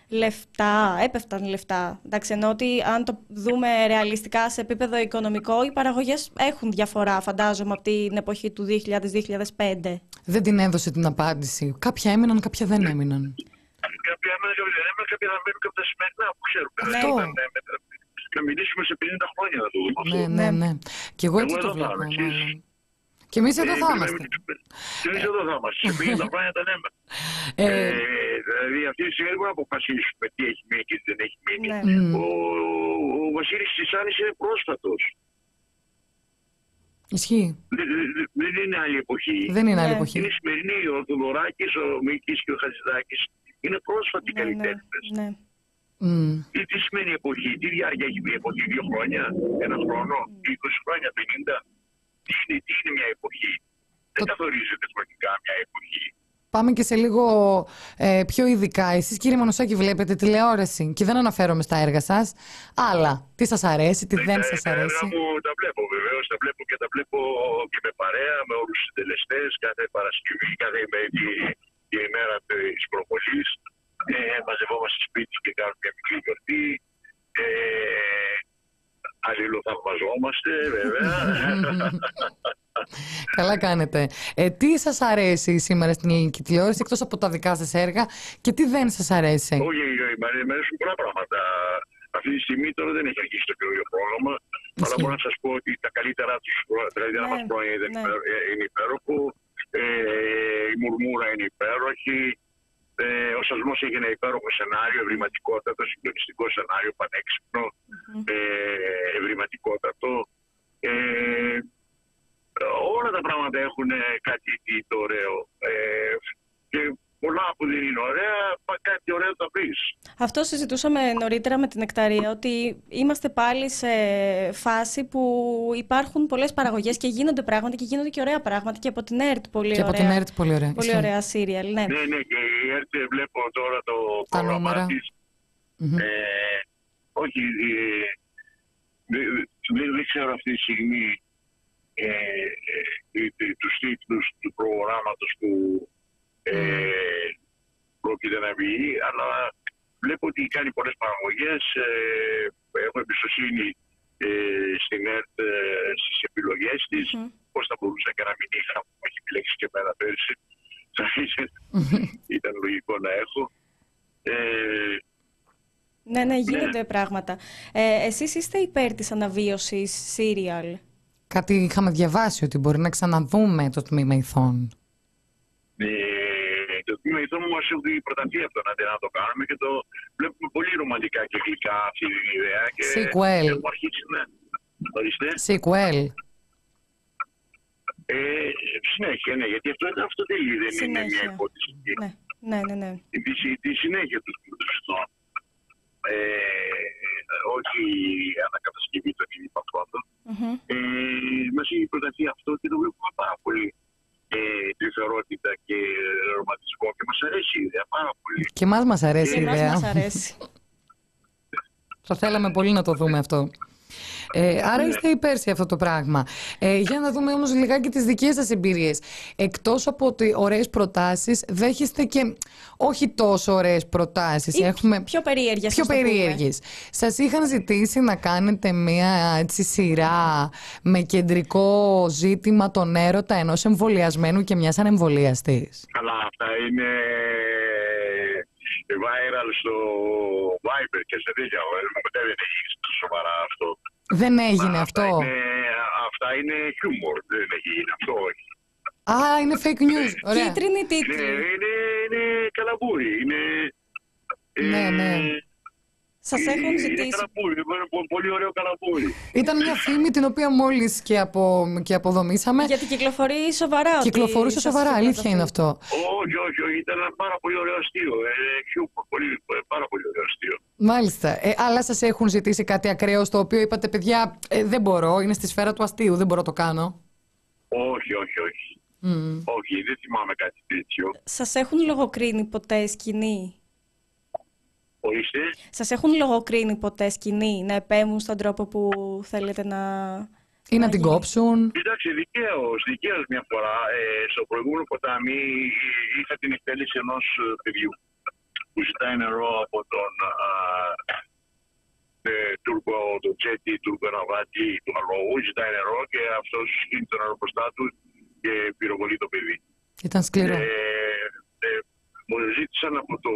λεφτά, έπεφταν λεφτά. Εντάξει, ενώ ότι αν το δούμε ρεαλιστικά σε επίπεδο οικονομικό, οι παραγωγές έχουν διαφορά, φαντάζομαι, από την εποχή του 2000-2005. Δεν την έδωσε την απάντηση. Κάποια έμειναν, κάποια δεν έμειναν. Κάποια έμενα, κάποια δεν έμενα, κάποια θα μένουν και από τα σημερινά που ξέρουμε. Αυτό. Δεν ήταν, ε, με- Να μιλήσουμε σε 50 χρόνια να το δούμε. αυτό. Ναι, ναι, ναι. Και εγώ έτσι Εγώ το εδώ θα βλέπω. Είμαι, εσείς. μάλλον. Και εμείς εδώ θα Ε, είμαστε. Και εμείς εδώ θα είμαστε. Σε 50 χρόνια τα λέμε. Ε, Ε, δηλαδή αυτή τη στιγμή δεν μπορούμε να αποφασίσουμε τι έχει μείνει και τι δεν έχει μείνει. Ναι. μ, Ο, ο Βασίλης Τσισάνης είναι πρόσφατος. ισχύει. Δεν, δεν- δεν είναι άλλη εποχή. Δεν είναι άλλη Ναι. εποχή. Είναι σημερινή. Ο Θοδωράκης, ο Μίκης και ο Χατζηδάκης είναι πρόσφατοι Ναι, ναι, καλλιτέχνες. ναι. Μ, Τι, τι σημαίνει εποχή, τι διάρκεια έχει μια εποχή, δύο χρόνια, ένα χρόνο, 20 χρόνια, 50. Τι είναι, τι είναι μια εποχή. Δεν καθορίζεται χρονικά μια εποχή. Πάμε και σε λίγο ε, πιο ειδικά. Εσείς κύριε Μανουσάκη βλέπετε τηλεόραση και δεν αναφέρομαι στα έργα σας. Αλλά τι σας αρέσει, τι δεν Τα- σας τα έργα αρέσει. μου τα βλέπω βεβαίως, τα βλέπω και τα βλέπω και με παρέα, με όλους τους συντελεστές, κάθε Παρασκευή, κάθε με τη, τη ημέρα της προβολής. Ε, μαζευόμαστε σπίτι και κάνουμε μια μικρή γιορτή. Ε, αλληλοθαυμαζόμαστε, βέβαια. Καλά κάνετε. Ε, τι σας αρέσει σήμερα στην ελληνική τηλεόραση εκτός από τα δικά σας έργα και τι δεν σας αρέσει; Όχι, ε, μ' αρέ- μ' αρέσουν πολλά πράγματα. Αυτή τη στιγμή τώρα δεν έχει αρχίσει το καινούριο πρόγραμμα. Αλλά Ισχύει. μπορώ να σας πω ότι τα καλύτερα τους δηλαδή Ναι, μα χρόνια είναι, ναι. υπέρ- ε, είναι υπέροχο. Ε, η Μουρμούρα είναι υπέροχη. Ε, ο Σασμό έχει ένα υπέροχο σενάριο, ευρηματικότατο, συγκλονιστικό σενάριο, πανέξυπνο, ε, ευρηματικότατο. Ε, όλα τα πράγματα έχουν κάτι τι το ωραίο. Ε, και πολλά που δεν είναι ωραία, πα- κάτι ωραίο θα βρει. Αυτό συζητούσαμε νωρίτερα με την Εκταρία, ότι είμαστε πάλι σε φάση που υπάρχουν πολλές παραγωγές και γίνονται πράγματα και γίνονται και ωραία πράγματα και από την ΕΡΤ πολύ Και ωραία. από την ΕΡΤ πολύ ωραία. Πολύ Ισχύει. ωραία σύριαλ, ναι. Ναι, ναι, και η ΕΡΤ βλέπω τώρα το Τα πρόγραμμά νούμερα. της. Μμμ. Ε, όχι, ε, δεν δεν- δεν ξέρω αυτή τη στιγμή ε, ε, ε, ε, τους τίτλους του προγράμματος που ε, πρόκειται να βγει, αλλά βλέπω ότι κάνει πολλές παραγωγές, ε, έχω εμπιστοσύνη ε, στην ΕΡΤ ε, στις επιλογές της, Μμμ. πώς θα μπορούσα και να μην είχα, μου έχει επιλέξει και εμένα πέρσι, θα ήταν- ήταν λογικό να έχω. Ε, Ναι, ναι, γίνονται πράγματα. Ε, εσείς είστε υπέρ της αναβίωσης σύριαλ; Κάτι είχαμε διαβάσει ότι μπορεί να ξαναδούμε το τμήμα ηθών. Ε, το τμήμα ηθών μας έχει προταθεί από τον Αντένα να το κάνουμε και το βλέπουμε πολύ ρομαντικά και γλυκά αυτή την ιδέα. Και Sequel. Έχουμε αρχίσει, ναι. Ορίστε. Sequel. Ε, συνέχεια, ναι, γιατί αυτό, αυτό δεν είναι μια Συνέχεια. υπόθεση. Ναι, ναι, ναι. ναι. Τη, συ- τη συνέχεια του τμήματος Ε, όχι η ανακατασκευή των υπαρχόντων. Μμμ. Ε, μας έχει προταθεί αυτό και το βλέπουμε πάρα πολύ ε, τρυφερότητα και ρομαντισμό και μας αρέσει η ιδέα πάρα πολύ. Και εμάς μας αρέσει Και η εμάς ιδέα. μας αρέσει. Θα θέλαμε πολύ να το δούμε αυτό. Ε, άρα είστε υπέρ σε αυτό το πράγμα. Ε, για να δούμε όμως λιγάκι τις δικές σας εμπειρίες. Εκτός από ότι ωραίες προτάσεις, δέχεστε και όχι τόσο ωραίες προτάσεις. Ή Έχουμε πιο περίεργες, πιο ας το πούμε. περίεργες. Σας είχαν ζητήσει να κάνετε μια έτσι, σειρά με κεντρικό ζήτημα τον έρωτα ενός εμβολιασμένου και μιας ανεμβολιαστής. Αλλά αυτά είναι viral στο Viber και σε τέτοια ώρα. Ποτέ δεν έχει γίνει σοβαρά αυτό. Δεν έγινε Μα αυτό. Αυτά είναι, αυτά είναι humor. Δεν έχει γίνει αυτό, όχι. Α, είναι fake news. Ωραία. Κίτρινη Είναι, τίτλη. είναι, είναι καλαμπούρι. Είναι, Ναι, ναι. Σας έχουν είναι ζητήσει. καλαμπούρι. Είναι πο- πολύ ωραίο καλαμπούρι. Ήταν μια φήμη την οποία μόλις και, απο, και αποδομήσαμε. Γιατί κυκλοφορεί σοβαρά. ότι Κυκλοφορούσε σας σοβαρά, έχουν αλήθεια είναι προταθεί. αυτό. Όχι, όχι, όχι. Ήταν ένα πάρα πολύ ωραίο αστείο. Ε, humor, πολύ, πάρα πολύ ωραίο αστείο. Μάλιστα. Ε, αλλά σας έχουν ζητήσει κάτι ακραίο στο οποίο είπατε, παιδιά, ε, δεν μπορώ, είναι στη σφαίρα του αστείου, δεν μπορώ να το κάνω. Όχι, όχι, όχι. Μμμ. Όχι, δεν θυμάμαι κάτι τέτοιο. Σας έχουν λογοκρίνει ποτέ σκηνή. Ορίστε. Σας έχουν λογοκρίνει ποτέ σκηνή να επέμβουν στον τρόπο που θέλετε να... Ή να να την γίνει. κόψουν; Κοιτάξτε, δικαίως, δικαίως μια φορά ε, στο προηγούμενο ποτάμι ε, είχα την εκτέλεση ενός παιδιού που ζητάει νερό από τον α, ε, Τούρκο, τον Τσέτι, Τουρκο-Ναβάτη του αλόγου, ζητάει νερό και αυτός σκύνει το νερό μπροστά του και πυροβολεί το παιδί. Ήταν σκληρό. Ε, ε, μου ζήτησαν από το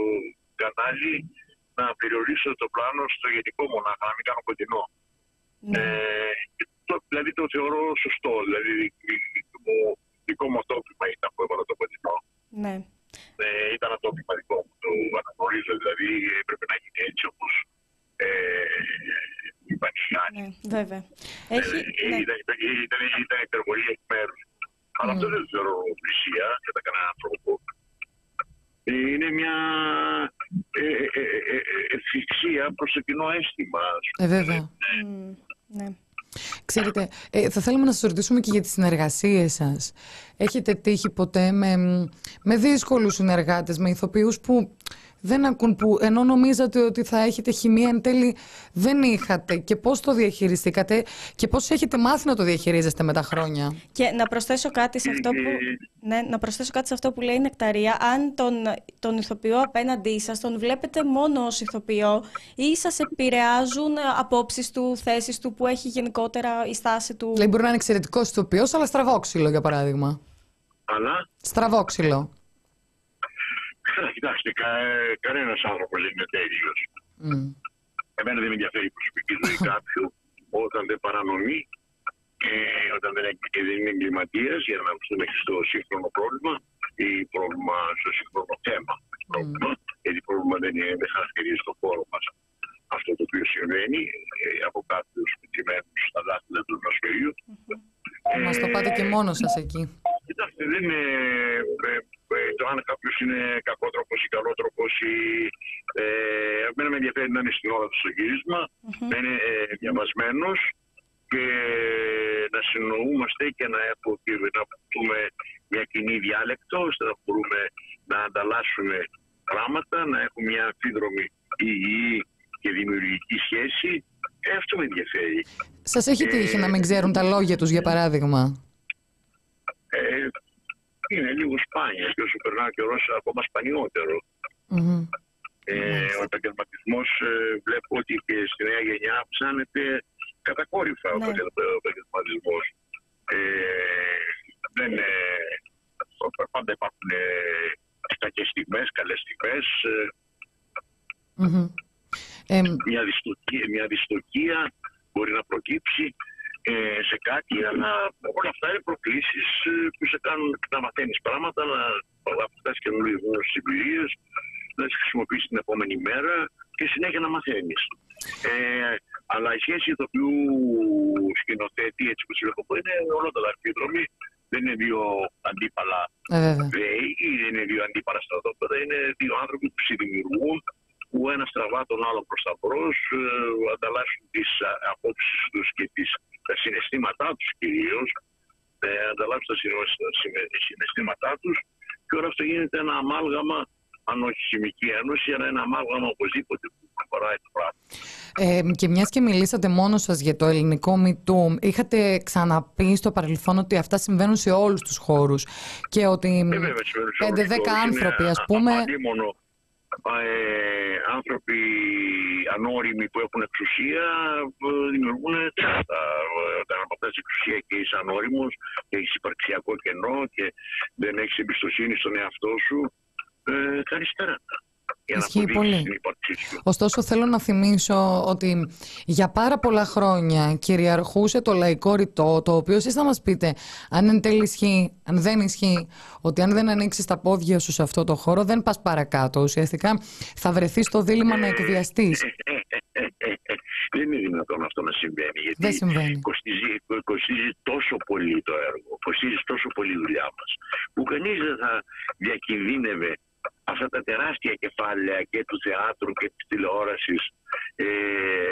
κανάλι να περιορίσω το πλάνο στο γενικό μονάχα, να μην κάνω κοντινό. Ναι. Ε, και το, δηλαδή το θεωρώ σωστό. Δηλαδή μου μου, δικό μου ατόπιμα ήταν που έβαλα το κοντινό. Ναι. Ε, ήταν ατόπιμα δικό μου. Το αναγνωρίζω, δηλαδή έπρεπε να γίνει έτσι όπως ε, είπαν οι άλλοι. Ναι, βέβαια. Έχει, Ε, ναι. ήταν, ήταν, ήταν, ήταν υπερβολή εκ μέρους. Αλλά αυτό δεν θεωρώ πλησία κατά κανέναν άνθρωπο. Είναι μια ε, ε, ε, ε, ε, ευθυξία προς το κοινό αίσθημα. ας Ε, βέβαια. Μμ, ναι. Ξέρετε, ε, θα θέλαμε να σας ρωτήσουμε και για τις συνεργασίες σας. Έχετε τύχει ποτέ με, με δύσκολους συνεργάτες, με ηθοποιούς που δεν ακούν, που ενώ νομίζατε ότι θα έχετε χημεία εν τέλει δεν είχατε. Και πώς το διαχειριστήκατε και πώς έχετε μάθει να το διαχειρίζεστε με τα χρόνια. Και να προσθέσω κάτι σε αυτό που, ναι, να προσθέσω κάτι σε αυτό που λέει η Νεκταρία. Αν τον, τον ηθοποιό απέναντί σας τον βλέπετε μόνο ως ηθοποιό ή σας επηρεάζουν απόψεις του, θέσεις του που έχει γενικότερα η στάση του; Δηλαδή μπορεί να είναι εξαιρετικός ηθοποιός, αλλά στραβόξυλο για παράδειγμα. Αλλά, Στραβόξυλο. Καλά, κοιτάξτε, κα, κανένας άνθρωπος δεν είναι τέλειος. Μμ. Εμένα δεν με ενδιαφέρει η προσωπική ζωή κάποιου όταν δεν παρανομεί και όταν δεν, είναι- και δεν είναι εγκληματίας για να αναφερθούμε και στο σύγχρονο πρόβλημα ή πρόβλημα στο σύγχρονο θέμα. Πρόβλημα, γιατί πρόβλημα δεν, είναι, δεν χαρακτηρίζει το χώρο μας. Αυτό το οποίο συμβαίνει ε, από κάποιους μετρημένου στα δάχτυλα του νοοσφαιρίου. Μας το πάτε και μόνος σας εκεί. Κοιτάξτε, δεν είναι ε, ε, το αν κάποιος είναι κακότροπος ή καλότροπος ή. Ε, εμένα με ενδιαφέρει να είναι στην ώρα του στο γύρισμα, να είναι ε, διαβασμένος και να συνοούμαστε και να, έχω- και να πούμε μια κοινή διάλεκτο, ώστε να μπορούμε να ανταλλάσσουμε πράγματα, να έχουμε μια αμφίδρομη υγιή και δημιουργική σχέση. Ε, αυτό με ενδιαφέρει. Σας έχει τύχει να μην ξέρουν τα λόγια τους, για παράδειγμα; Ε, είναι λίγο σπάνια και όσο περνάει ο καιρό ακόμα σπανιότερο. Μμμ. Ε, ο επαγγελματισμός βλέπω ότι και στη νέα γενιά αυξάνεται κατακόρυφα ο Ναι. επαγγελματισμός. Ε, δεν, ε, πάντα υπάρχουν ε, κακές στιγμές, καλές στιγμές, ε, Μμμ. Ε, μια, δυστοκία, μια δυστοκία μπορεί να προκύψει ε, σε κάτι, αλλά όλα αυτά είναι προκλήσεις ε, που σε κάνουν να μαθαίνεις πράγματα, να αποκτάς καινούργιες εμπειρίες, να τις χρησιμοποιήσεις την επόμενη μέρα και συνέχεια να μαθαίνεις. Ε, αλλά η σχέση ηθοποιού σκηνοθέτη, έτσι που σου πω, είναι ολότατα αρχίδρομη. Δεν είναι δύο αντίπαλα ε, βέβαια. Βέοι, δεν είναι δύο αντίπαλα στρατόπεδα, είναι δύο άνθρωποι που συνδημιουργούν, που ένα τραβά τον άλλο προς τα μπρος, ανταλλάσσουν τις απόψεις τους και τις, τα συναισθήματά τους κυρίως, ε, ανταλλάσσουν τα συναισθ- τα συναι- συναισθήματά τους και όλα αυτό γίνεται ένα αμάλγαμα, αν όχι χημική ένωση, αλλά ένα αμάλγαμα οπωσδήποτε που προχωράει το πράγμα. Ε, και μιας και μιλήσατε μόνος σας για το ελληνικό μητού, είχατε ξαναπεί στο παρελθόν ότι αυτά συμβαίνουν σε όλους τους χώρους και ότι Ε, βέβαια, συμβαίνουν σε όλους 5-10 τους χώρους. άνθρωποι Είναι ας πούμε απαντήμονο, ε, άνθρωποι ανώριμοι που έχουν εξουσία ε, δημιουργούν θέματα. Ε, Όταν αποκτάς εξουσία και είσαι ανώριμος και έχεις υπαρξιακό κενό και δεν έχεις εμπιστοσύνη στον εαυτό σου, ε, κάνεις τέρατα. Για να Ισχύει αποδείξεις πολύ. την ύπαρξή σου. Ωστόσο θέλω να θυμίσω ότι για πάρα πολλά χρόνια κυριαρχούσε το λαϊκό ρητό το οποίο εσείς θα μας πείτε αν εν τέλει ισχύει, αν δεν ισχύει ότι αν δεν ανοίξεις τα πόδια σου σε αυτό το χώρο δεν πας παρακάτω ουσιαστικά θα βρεθείς στο δίλημα να εκβιαστείς Δεν είναι δυνατόν αυτό να συμβαίνει. Γιατί Δεν συμβαίνει. Κοστίζει, κοστίζει τόσο πολύ το έργο, κοστίζει τόσο πολύ η δουλειά μας, που κανείς δεν θα διακινδύνευε αυτά τα τεράστια κεφάλαια και του θεάτρου και της τηλεόρασης ε,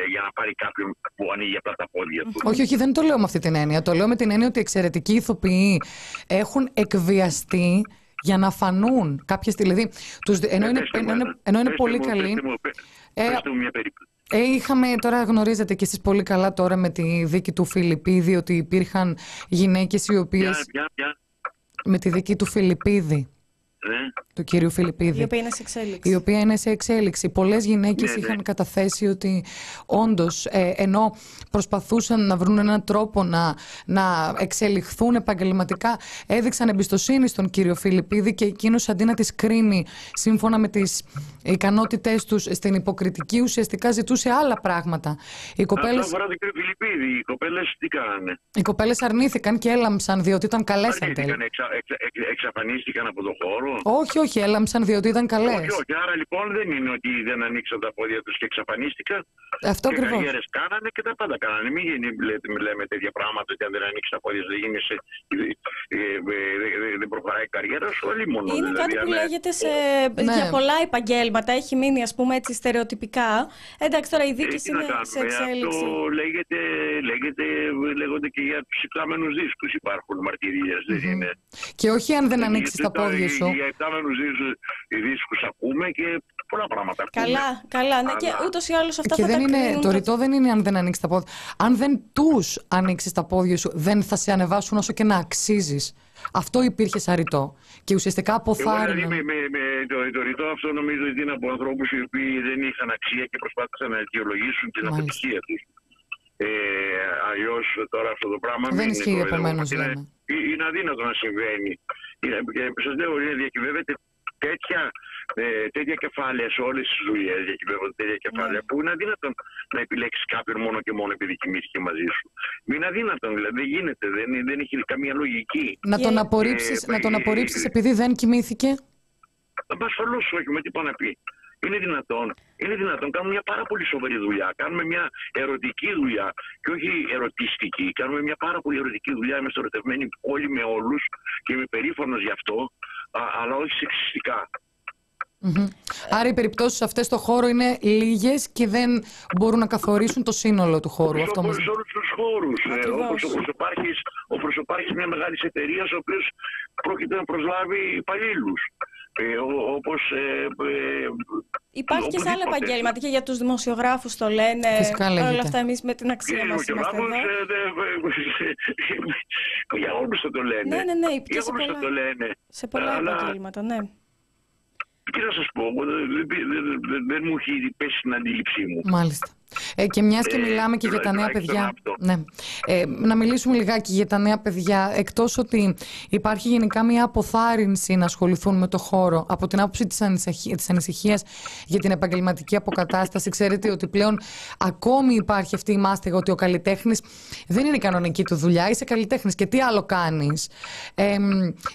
για να πάρει κάποιον που ανοίγει απλά τα πόδια του. όχι όχι δεν το λέω με αυτή την έννοια το λέω με την έννοια ότι οι εξαιρετικοί ηθοποιοί έχουν εκβιαστεί για να φανούν κάποιες δηλαδή τους, ενώ, είναι, Πέστε μου ενώ, είναι, ένα. ενώ είναι Πέστε πολύ μου, καλοί πέστε μου, πέ- Ε, πέστε μου μια περίπτωση. Ε, είχαμε, τώρα γνωρίζετε και εσείς πολύ καλά τώρα με τη δίκη του Φιλιππίδη ότι υπήρχαν γυναίκες οι οποίες Ποια, ποια, ποια; με τη δίκη του Φιλιππίδη ναι. του κυρίου Η Φιλιππίδη. οποία είναι σε εξέλιξη. η οποία είναι σε εξέλιξη. Πολλές γυναίκες Ναι, ναι. είχαν καταθέσει ότι όντως ενώ προσπαθούσαν να βρουν έναν τρόπο να, να εξελιχθούν επαγγελματικά, έδειξαν εμπιστοσύνη στον κύριο Φιλιππίδη και εκείνος αντί να τις κρίνει σύμφωνα με τις ικανότητές τους στην υποκριτική, ουσιαστικά ζητούσε άλλα πράγματα. Οι κοπέλε Αυτό αφορά τον κύριο Φιλιππίδη. Οι κοπέλες τι κάνανε; οι κοπέλες αρνήθηκαν και έλαμψαν διότι ήταν καλές εν τέλει. Αρνήθηκαν, εξα, εξα, εξ- εξαφανίστηκαν από τον χώρο. Όχι, όχι, έλαμψαν διότι ήταν καλές. Όχι, όχι. Άρα λοιπόν δεν είναι ότι δεν ανοίξαν τα πόδια τους και εξαφανίστηκαν. Αυτό και ακριβώς. καριέρες κάνανε και τα πάντα κάνανε. Μην γίνει, λέτε, μη λέμε τέτοια πράγματα ότι αν δεν ανοίξεις τα πόδια σου δεν γίνεσαι, ε, ε, ε, ε, δεν προχωράει η καριέρα σου. Όλοι μόνο. Είναι δηλαδή, κάτι που αν, ε, λέγεται σε... Ναι. για πολλά επαγγέλματα. Έχει μείνει, ας πούμε, έτσι στερεοτυπικά. Εντάξει, τώρα η ε, διοίκηση τι να είναι σε κάνουμε, εξέλιξη. Αυτό λέγεται, λέγεται, λέγονται και για τους υπτάμενους δίσκους υπάρχουν μαρτυρίες. Δεν είναι. Και όχι αν δεν ανοίξει τα Γιατί τα- πόδια σου. Για υπτάμενους δίσκους, δίσκους ακούμε και πολλά πράγματα ακούμε. Καλά, καλά. Ναι, και Αλλά- ούτως ή άλλως αυτά Και θα δεν τα είναι, κρίνουν το τα- ρητό δεν είναι αν δεν ανοίξει τα πόδια. Αν δεν τους ανοίξεις τα πόδια σου, δεν θα σε ανεβάσουν όσο και να αξίζεις. Αυτό υπήρχε σαν ρητό. Και ουσιαστικά Εγώ δηλαδή αποθάρρυναν. με, με, με το, το ρητό αυτό νομίζω ότι είναι από ανθρώπους οι οποίοι δεν είχαν αξία και προσπάθησαν να αιτιολογήσουν την Μάλιστα. αποτυχία τους. Ε, Αλλιώς τώρα αυτό το πράγμα Δεν είναι ισχύει, το- επομένως, είναι, λέμε. είναι αδύνατο να συμβαίνει. Είναι, και σας λέω, είναι, διακυβεύεται τέτοια, ε, τέτοια κεφάλαια σε όλες τις δουλειές. Διακυβεύονται τέτοια Ναι. κεφάλαια που είναι αδύνατον να επιλέξεις κάποιον μόνο και μόνο επειδή κοιμήθηκε μαζί σου. Είναι αδύνατον, δηλαδή δεν γίνεται, δεν, δεν έχει καμία λογική. Να τον Και- απορρίψεις, Ε, να τον ε, απορρίψεις ε, επειδή δεν κοιμήθηκε; Ασφαλώ όχι, με τι πάει να πει. Είναι δυνατόν. Είναι δυνατόν. Κάνουμε μια πάρα πολύ σοβαρή δουλειά. Κάνουμε μια ερωτική δουλειά και όχι ερωτιστική. Κάνουμε μια πάρα πολύ ερωτική δουλειά. Είμαστε ερωτευμένοι όλοι με όλους και είμαι περήφανος γι' αυτό, α, αλλά όχι σεξιστικά. Μμμ. Άρα οι περιπτώσεις αυτές στο χώρο είναι λίγες και δεν μπορούν να καθορίσουν το σύνολο του χώρου. Αυτό μας... σε όλους τους χώρους. Ακριβώς. Όπως ο προσωπάρχη ο προσωπάρχης μια μεγάλης εταιρείας, ο οποίος πρόκειται να προσλάβει υπαλλήλους. Ε, Όπως. Ε, ε, Υπάρχει και σε άλλα οπουδήποτε. επαγγέλματα και για τους δημοσιογράφους το λένε. Φυσικά Παρ' λέγεται. όλα αυτά, εμείς με την Και αξία οι μας είμαστε δημοσιογράφους, εδώ. ε, δε- Για όλους θα το λένε. Ναι, ναι, ναι, και Για σε όλους θα πολλά- το λένε. Σε πολλά Αλλά επαγγέλματα, ναι. τι να σας πω, εγώ δεν, δεν- δεν- δεν- δεν μου έχει πέσει στην αντίληψή μου. Μάλιστα. Ε, και μιας και Ε, μιλάμε και για τα νέα τουλάχιστον παιδιά. αυτό. Ναι. Ε, να μιλήσουμε λιγάκι για τα νέα παιδιά. Εκτός ότι υπάρχει γενικά μια αποθάρρυνση να ασχοληθούν με το χώρο από την άποψη της ανησυχία για την επαγγελματική αποκατάσταση. Ξέρετε ότι πλέον ακόμη υπάρχει αυτή η μάστιγα ότι ο καλλιτέχνης δεν είναι η κανονική του δουλειά. Είσαι καλλιτέχνης και τι άλλο κάνεις; Ε, μ,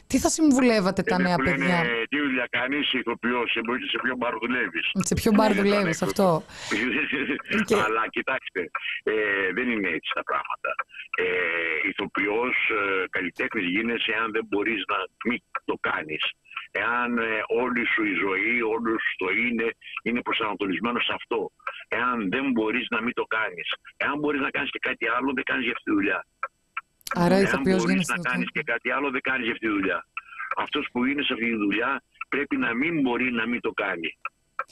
τι θα συμβουλεύατε τα Ε, νέα που λένε, παιδιά; Τι δουλειά κάνεις, ηθοποιός, σε ποιο μπαρ δουλεύει. Σε ποιο μπαρ δουλεύει αυτό. Και- Αλλά κοιτάξτε, ε, δεν είναι έτσι τα πράγματα. Ε, ηθοποιός, ε, καλλιτέχνης γίνεσαι αν δεν μπορείς να μην το κάνεις. Εάν ε, όλη σου η ζωή, όλο σου το είναι, είναι προσανατολισμένος σε αυτό. Εάν δεν μπορείς να μην το κάνεις. Εάν μπορείς να κάνεις και κάτι άλλο, δεν κάνεις για αυτή τη δουλειά. Άρα Εάν ηθοποιός μπορείς γίνεσαι. να κάνεις και κάτι άλλο, δεν κάνεις για αυτή τη δουλειά. Αυτός που είναι σε αυτή τη δουλειά πρέπει να μην μπορεί να μην το κάνει.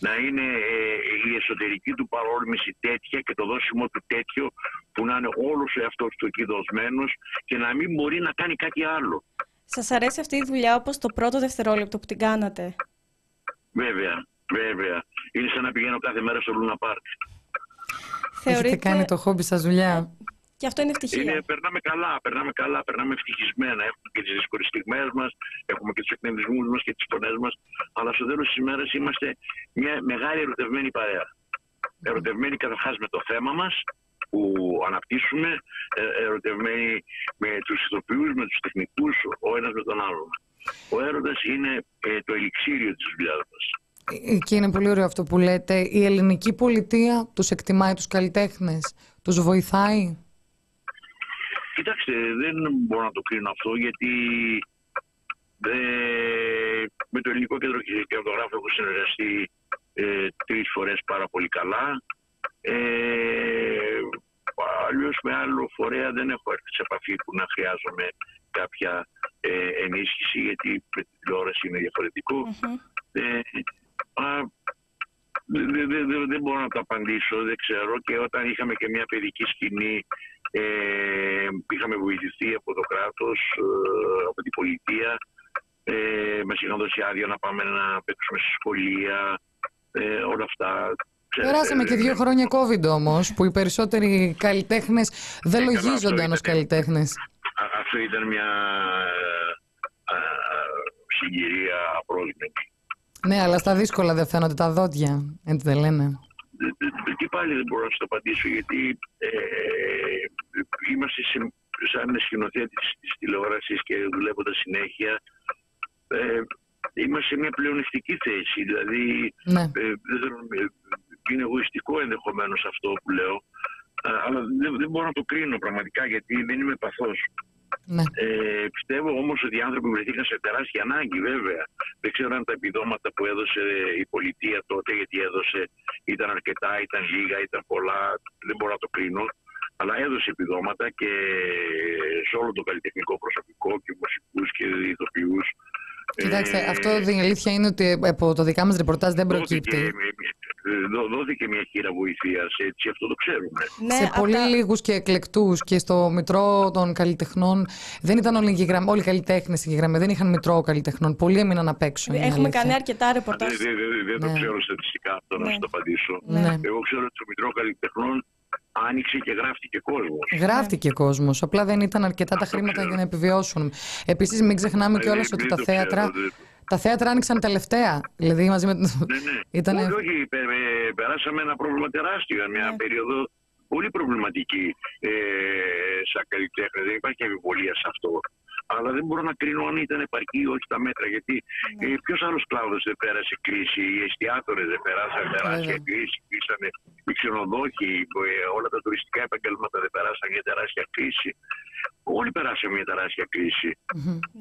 Να είναι ε, η εσωτερική του παρόρμηση τέτοια και το δώσιμο του τέτοιο που να είναι όλος ο εαυτός του εκεί δοσμένος και να μην μπορεί να κάνει κάτι άλλο. Σας αρέσει αυτή η δουλειά όπως το πρώτο δευτερόλεπτο που την κάνατε; Βέβαια, βέβαια. Είναι σαν να πηγαίνω κάθε μέρα στο Λούνα Πάρκ. Έχετε κάνει το χόμπι σας δουλειά; Και αυτό είναι ευτυχία. Είναι, περνάμε καλά, περνάμε καλά, περνάμε ευτυχισμένα. Έχουμε και τις δύσκολε στιγμέ μας, έχουμε και τους εκνευρισμούς μας και τις φωνές μας. Αλλά στο τέλος της ημέρας είμαστε μια μεγάλη ερωτευμένη παρέα. Ερωτευμένοι καταρχάς με το θέμα μας που αναπτύσσουμε, ε, ερωτευμένοι με τους ηθοποιούς, με τους τεχνικούς, ο ένας με τον άλλον. Ο έρωτας είναι ε, το ελιξίριο της δουλειάς μας. Ε, Και είναι πολύ ωραίο αυτό που λέτε. Η ελληνική πολιτεία τους εκτιμάει τους καλλιτέχνες, τους βοηθάει; Κοιτάξτε, δεν μπορώ να το κρίνω αυτό γιατί ε, με το Ελληνικό Κέντρο Κινηματογράφου έχω συνεργαστεί ε, τρεις φορές πάρα πολύ καλά. Ε, Αλλιώς με άλλο φορέα δεν έχω έρθει σε επαφή που να χρειάζομαι κάποια ε, ενίσχυση γιατί με την τηλεόραση είναι διαφορετικό. Μμμ. Ε, α, δεν δε, δε, δε- δεν μπορώ να το απαντήσω, δεν ξέρω. Και όταν είχαμε και μια παιδική σκηνή, ε, είχαμε βοηθηθεί από το κράτος, ε, από την πολιτεία. Ε, μας είχαν δώσει άδεια να πάμε να παίξουμε στη σχολεία, ε, όλα αυτά. Ξέρετε, Περάσαμε και ε, δύο χρόνια COVID όμως, που οι περισσότεροι καλλιτέχνες δεν Ε, καλά, λογίζονταν αυτό ως ήταν. καλλιτέχνες. Α- Αυτό ήταν μια ε, ε, συγκυρία απρόσμενη. Ναι, αλλά στα δύσκολα δεν φαίνονται τα δόντια. Έτσι δεν λένε. Ε, ε, Και πάλι δεν μπορώ να σου το απαντήσω γιατί ε, είμαστε σε, σαν σκηνοθέτης της τηλεόρασης και δουλεύοντα συνέχεια ε, είμαστε σε μια πλεονεκτική θέση. Δηλαδή Ναι. ε, δεν θέλω, ε, είναι εγωιστικό ενδεχομένως αυτό που λέω ε, αλλά δεν, δεν μπορώ να το κρίνω πραγματικά γιατί δεν είμαι παθός. Ναι. Ε, πιστεύω όμως ότι οι άνθρωποι βρεθήκαν σε τεράστια ανάγκη βέβαια. Δεν ξέρω αν τα επιδόματα που έδωσε η πολιτεία τότε, γιατί έδωσε, ήταν αρκετά, ήταν λίγα, ήταν πολλά, δεν μπορώ να το κρίνω. Αλλά έδωσε επιδόματα και σε όλο το καλλιτεχνικό προσωπικό και μουσικούς και ηθοποιούς. Κοιτάξτε, Ε, αυτό η αλήθεια είναι ότι από το δικά μας ρεπορτάζ δεν δόθηκε, προκύπτει. δό- δόθηκε μια χείρα βοηθείας, έτσι, αυτό το ξέρουμε. Ναι, σε απ' πολύ τα- λίγους και εκλεκτούς και στο μητρό των καλλιτεχνών δεν ήταν όλοι, εγγεγραμ- όλοι οι καλλιτέχνες εγγεγραμμένοι, δεν είχαν μητρό καλλιτεχνών. Πολλοί έμειναν απ' έξω. είναι η Έχουμε αλήθεια. κάνει αρκετά ρεπορτάζ. Δεν, δεν, δεν, δεν το Ναι. ξέρω στατιστικά αυτό να Ναι. σου το απαντήσω. Ναι. Εγώ ξέρω ότι το Μητρό Καλλιτεχνών άνοιξε και γράφτηκε κόσμος. Γράφτηκε κόσμος. Απλά δεν ήταν αρκετά τα Αυτό χρήματα ξέρω. για να επιβιώσουν. Επίσης, μην ξεχνάμε Ε, κιόλας δεν- ότι δεν τα το θέατρα. ξέρω, δεν- Τα θέατρα άνοιξαν τελευταία. Δηλαδή μαζί με. Ναι, ναι. Ήτανε- Όχι, όχι, πε- πε- περάσαμε ένα πρόβλημα τεράστιο, μια Ναι. περίοδο πολύ προβληματική ε, σαν καλλιτέχνη. Δεν υπάρχει αμφιβολία σε αυτό. Αλλά δεν μπορώ να κρίνω αν ήταν επαρκή ή όχι τα μέτρα. Γιατί Ναι. ε, ποιος άλλος κλάδος δεν πέρασε κρίση, οι εστιατόρε δεν περάσαν τεράστια Βέβαια. κρίση, κλείσανε οι ξενοδόχοι, ε, όλα τα τουριστικά επαγγέλματα δεν περάσαν μια τεράστια κρίση. Όλοι περάσαμε μια τεράστια κρίση.